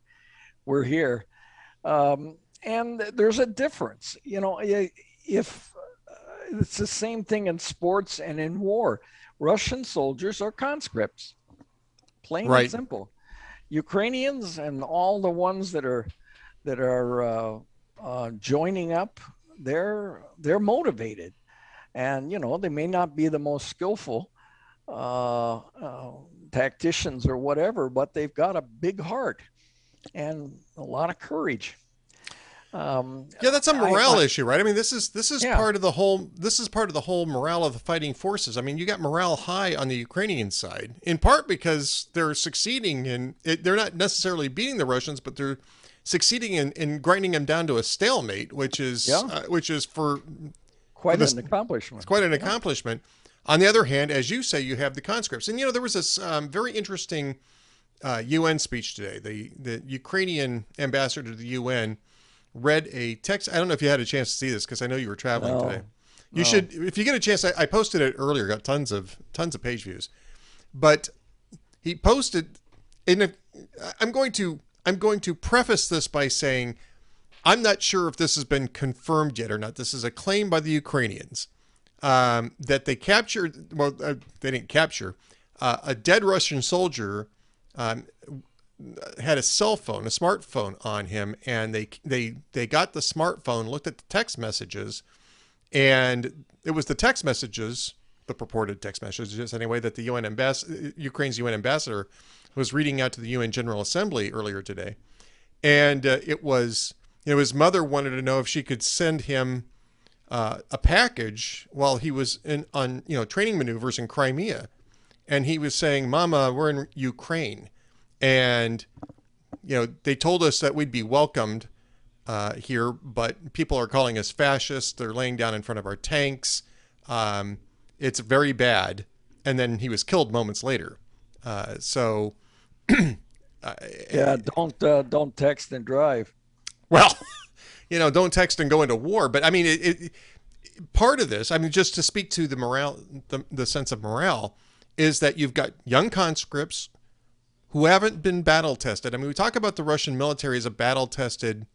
we're here. Um, and there's a difference. You know, if uh, it's the same thing in sports and in war, Russian soldiers are conscripts, plain right. and simple. Ukrainians and all the ones that are that are uh, uh, joining up, they're they're motivated, and you know they may not be the most skillful, uh, uh, tacticians or whatever, but they've got a big heart and a lot of courage. Um, yeah, that's a morale I, I, issue, right? I mean, this is this is yeah. part of the whole this is part of the whole morale of the fighting forces. I mean, you got morale high on the Ukrainian side, in part because they're succeeding and they're not necessarily beating the Russians, but they're succeeding in, in grinding them down to a stalemate, which is yeah. uh, which is for quite for an accomplishment. It's quite an yeah. accomplishment. On the other hand, as you say, you have the conscripts. And, you know, there was this um, very interesting uh, UN speech today. The, the Ukrainian ambassador to the UN read a text. I don't know if you had a chance to see this because I know you were traveling no. today. You no. should, if you get a chance, I, I posted it earlier, got tons of, tons of page views. But he posted, in a, I'm going to, I'm going to preface this by saying, I'm not sure if this has been confirmed yet or not. This is a claim by the Ukrainians um, that they captured. Well, uh, they didn't capture uh, a dead Russian soldier. Um, had a cell phone, a smartphone on him, and they they they got the smartphone, looked at the text messages, and it was the text messages, the purported text messages anyway, that the UN ambassador, Ukraine's UN ambassador, was reading out to the UN General Assembly earlier today, and uh, it was you know his mother wanted to know if she could send him uh, a package while he was in on you know training maneuvers in Crimea, and he was saying, "Mama, we're in Ukraine." and you know they told us that we'd be welcomed uh, here, but people are calling us fascists. They're laying down in front of our tanks. Um, it's very bad. And then he was killed moments later. Uh, so, yeah, don't uh, don't text and drive. Well, you know, don't text and go into war. But I mean, it, it, part of this, I mean, just to speak to the morale, the, the sense of morale, is that you've got young conscripts who haven't been battle tested. I mean, we talk about the Russian military as a battle tested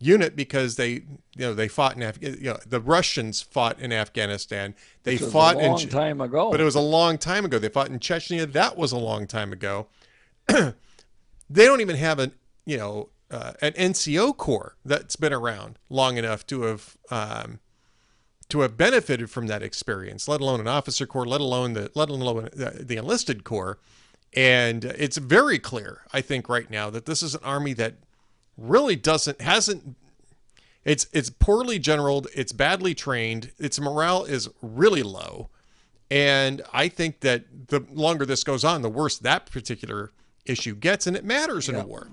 unit because they, you know, they fought in Af- you know, the Russians fought in Afghanistan. They fought a long in time ago. But it was a long time ago. They fought in Chechnya. That was a long time ago. they don't even have an, you know, uh, an NCO corps that's been around long enough to have um, to have benefited from that experience, let alone an officer corps, let alone the let alone the, the enlisted corps. And it's very clear, I think, right now that this is an army that really doesn't hasn't it's it's poorly generaled, it's badly trained, its morale is really low. And I think that the longer this goes on, the worse that particular issue gets, and it matters in a war.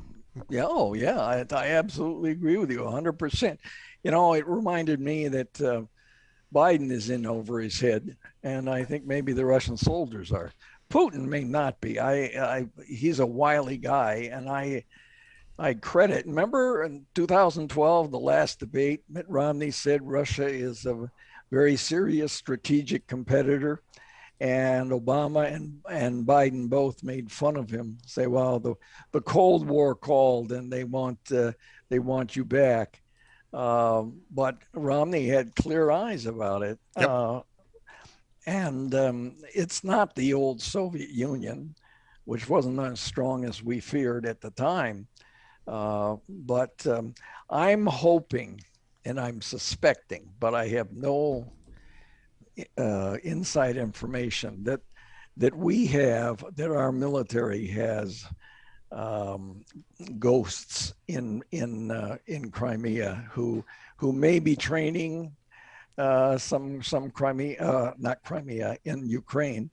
Yeah, oh yeah, I, I absolutely agree with you 100%. You know, it reminded me that uh, Biden is in over his head, and I think maybe the Russian soldiers are. Putin may not be. I, I he's a wily guy, and I I credit. Remember in 2012, the last debate, Mitt Romney said Russia is a very serious strategic competitor, and Obama and and Biden both made fun of him. Say, well, the the Cold War called, and they want uh, they want you back. Uh, but Romney had clear eyes about it. Yep. Uh, and um, it's not the old Soviet Union, which wasn't as strong as we feared at the time. Uh, but um, I'm hoping and I'm suspecting, but I have no uh, inside information that that we have that our military has um, ghosts in in uh, in Crimea who who may be training uh, some some Crimea, uh, not Crimea, in Ukraine,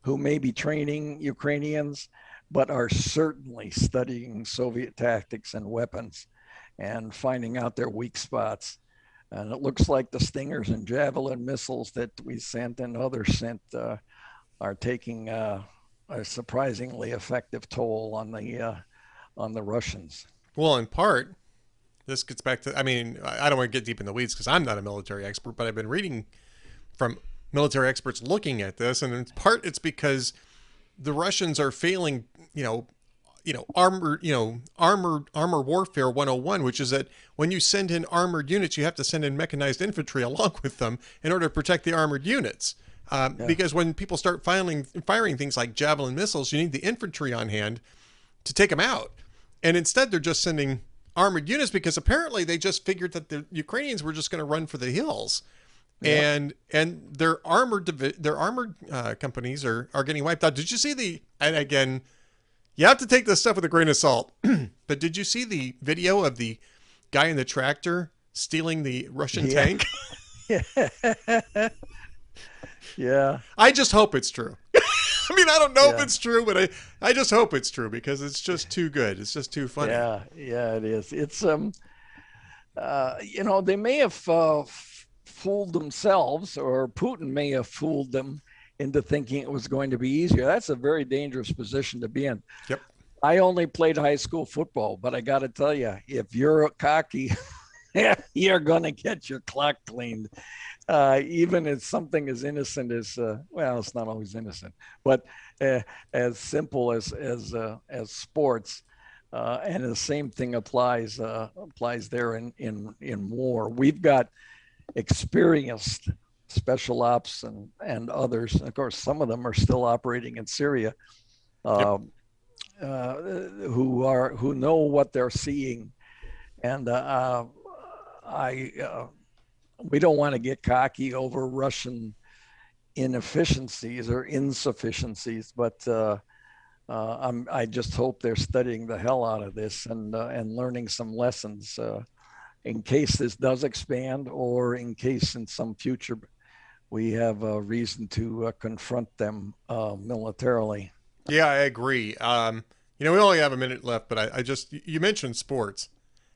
who may be training Ukrainians, but are certainly studying Soviet tactics and weapons, and finding out their weak spots. And it looks like the Stingers and Javelin missiles that we sent and others sent uh, are taking uh, a surprisingly effective toll on the uh, on the Russians. Well, in part, this gets back to I mean, I don't want to get deep in the weeds because I'm not a military expert, but I've been reading from military experts looking at this, and in part it's because the Russians are failing, you know, you know, armor, you know, armor armor warfare 101, which is that when you send in armored units, you have to send in mechanized infantry along with them in order to protect the armored units. Um, yeah. Because when people start firing firing things like javelin missiles, you need the infantry on hand to take them out. And instead, they're just sending armored units because apparently they just figured that the Ukrainians were just going to run for the hills. Yeah. And and their armored their armored uh, companies are are getting wiped out. Did you see the and again, you have to take this stuff with a grain of salt. but did you see the video of the guy in the tractor stealing the Russian yeah. tank? yeah. yeah. I just hope it's true. I mean, I don't know Yeah. if it's true, but I, I just hope it's true because it's just too good. It's just too funny. Yeah, yeah, it is. It's um, uh, you know, they may have uh, f- fooled themselves, or Putin may have fooled them into thinking it was going to be easier. That's a very dangerous position to be in. Yep. I only played high school football, but I got to tell you, if you're cocky, you're going to get your clock cleaned. Uh, even if something as innocent as uh, well, it's not always innocent, but uh, as simple as as uh, as sports. Uh, and the same thing applies uh, applies there in, in in war. We've got experienced special ops and and others. Of course, some of them are still operating in Syria. Um, uh, who are who know what they're seeing, and uh, I uh, we don't want to get cocky over Russian inefficiencies or insufficiencies, but uh, uh, I'm, I just hope they're studying the hell out of this and uh, and learning some lessons uh, in case this does expand or in case in some future we have a reason to uh, confront them uh, militarily. Yeah, I agree. Um, you know, we only have a minute left, but I, I, just you mentioned sports.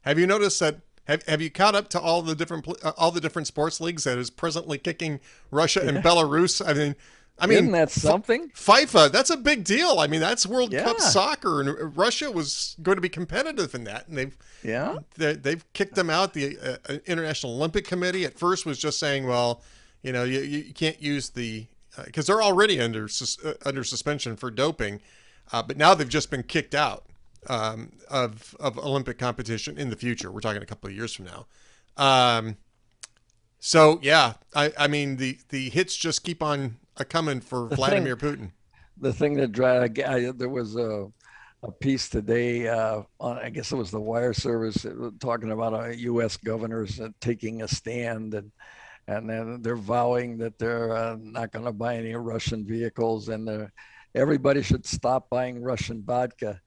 Have you noticed that? Have, have you caught up to all the different uh, all the different sports leagues that is presently kicking Russia yeah. and Belarus? I mean, I mean, Isn't that something? FIFA, that's a big deal. I mean, that's World yeah. Cup soccer, and Russia was going to be competitive in that, and they've yeah they've kicked them out. The uh, International Olympic Committee at first was just saying, well, you know, you, you can't use the because uh, they're already under uh, under suspension for doping, uh, but now they've just been kicked out um, of of Olympic competition in the future. We're talking a couple of years from now. Um, so yeah, I, I mean the the hits just keep on coming for the Vladimir thing, Putin. The thing that drag there was a a piece today uh, on I guess it was the wire service talking about a U.S. governors uh, taking a stand and and then they're vowing that they're uh, not going to buy any Russian vehicles and everybody should stop buying Russian vodka.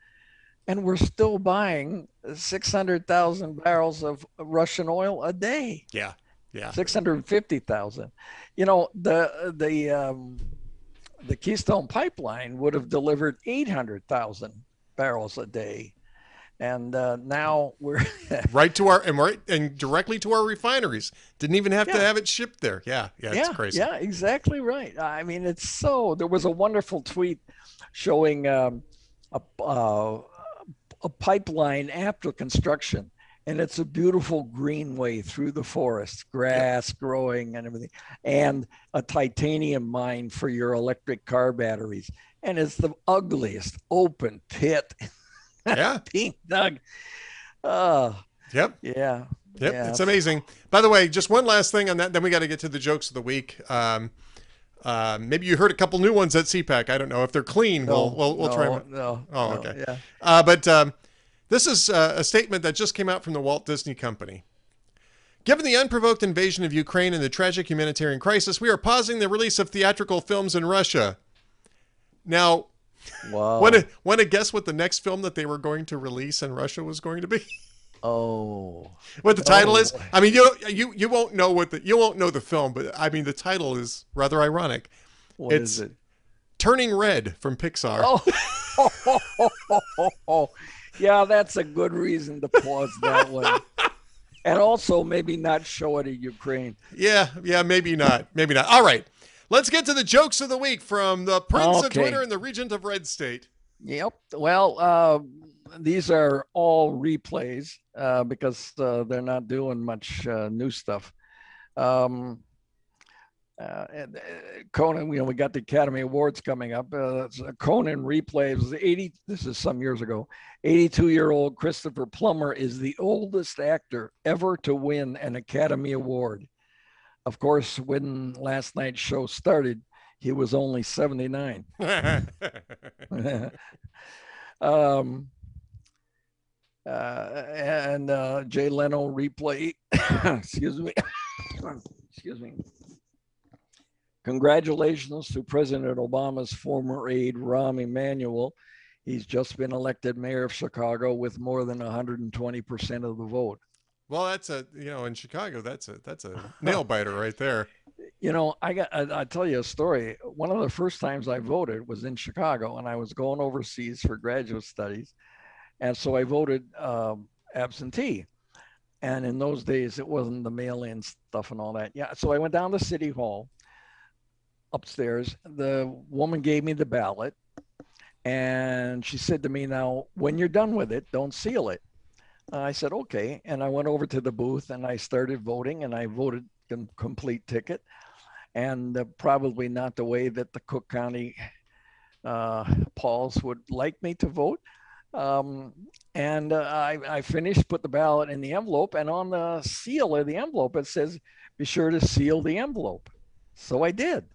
And we're still buying 600,000 barrels of Russian oil a day. Yeah. Yeah. 650,000. You know, the, the, um, the Keystone pipeline would have delivered 800,000 barrels a day and uh, now we're right to our and right and directly to our refineries. Didn't even have yeah. to have it shipped there. Yeah, yeah, yeah, crazy. Yeah, exactly right. I mean, it's so. There was a wonderful tweet showing um, a uh, a pipeline after construction, and it's a beautiful greenway through the forest, grass yeah. growing and everything, and a titanium mine for your electric car batteries. And it's the ugliest open pit Yeah. Pink Doug. Oh. Yep. Yeah. Yep. Yeah. It's amazing. By the way, just one last thing on that, then we got to get to the jokes of the week. Um, uh, maybe you heard a couple new ones at CPAC. I don't know if they're clean. No, we'll we'll, we'll no, try. Them. No. Oh, okay. yeah. Uh, but um, this is uh, a statement that just came out from the Walt Disney Company. Given the unprovoked invasion of Ukraine and the tragic humanitarian crisis, we are pausing the release of theatrical films in Russia. Now, Wow. Want to want to guess what the next film that they were going to release in Russia was going to be? Oh. What the title oh. is? I mean, you you you won't know what the you won't know the film, but I mean the title is rather ironic. What it's is it? Turning Red from Pixar. Oh. yeah, that's a good reason to pause that one. and also maybe not show it in Ukraine. Yeah, yeah, maybe not. Maybe not. All right. Let's get to the jokes of the week from the Prince okay. of Twitter and the Regent of Red State. Yep. Well, uh, these are all replays uh, because uh, they're not doing much uh, new stuff. Um, uh, and, uh, Conan, you know, we got the Academy Awards coming up. Uh, Conan replays was 80. This is some years ago. 82 year old Christopher Plummer is the oldest actor ever to win an Academy Award. Of course, when last night's show started, he was only 79. um, uh, and uh, Jay Leno replay, excuse me, excuse me. Congratulations to President Obama's former aide, Rahm Emanuel. He's just been elected mayor of Chicago with more than 120% of the vote. Well, that's a you know in Chicago that's a that's a nail biter right there. You know, I got I, I tell you a story. One of the first times I voted was in Chicago, and I was going overseas for graduate studies, and so I voted um, absentee. And in those days, it wasn't the mail-in stuff and all that. Yeah, so I went down to City Hall upstairs. The woman gave me the ballot, and she said to me, "Now, when you're done with it, don't seal it." I said, okay. And I went over to the booth and I started voting and I voted the complete ticket. And uh, probably not the way that the Cook County uh, Pauls would like me to vote. Um, and uh, I, I finished, put the ballot in the envelope, and on the seal of the envelope, it says, be sure to seal the envelope. So I did.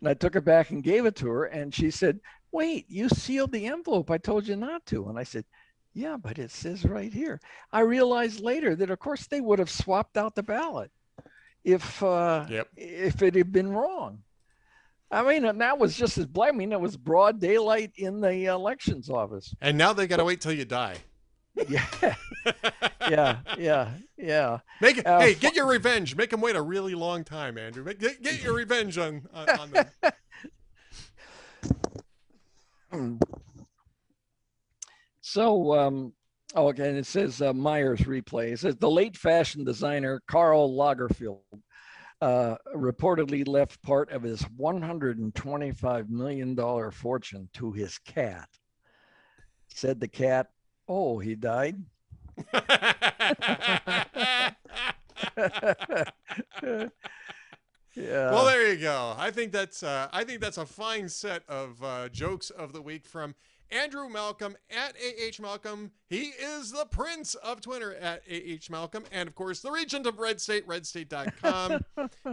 And I took it back and gave it to her, and she said, wait, you sealed the envelope. I told you not to. And I said, yeah, but it says right here. I realized later that, of course, they would have swapped out the ballot if uh, Yep. if it had been wrong. I mean, and that was just as black. I mean, it was broad daylight in the elections office. And now they got to wait till you die. Yeah, yeah, yeah, yeah. Make it, Uh, hey, get your revenge. Make them wait a really long time, Andrew. Make, get, get your revenge on, on, on them. So, um, oh, okay, it says uh, Meyers replay. It says the late fashion designer Karl Lagerfeld uh, reportedly left part of his $125 million fortune to his cat. Said the cat, "Oh, he died." yeah. well, there you go. I think that's uh, I think that's a fine set of uh, jokes of the week from Andrew Malcolm at AH Malcolm. He is the prince of Twitter at AH Malcolm, and of course the regent of Red State, RedState.com.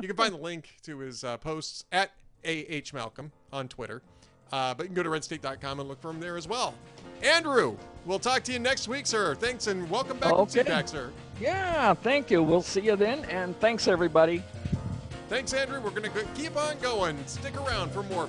you can find the link to his uh, posts at AH Malcolm on Twitter. Uh, but you can go to redstate.com and look for him there as well. Andrew, we'll talk to you next week, sir. Thanks and welcome back to Okay. back, sir. yeah. Thank you. We'll see you then, and thanks everybody. Thanks, Andrew. We're going to keep on going. Stick around for more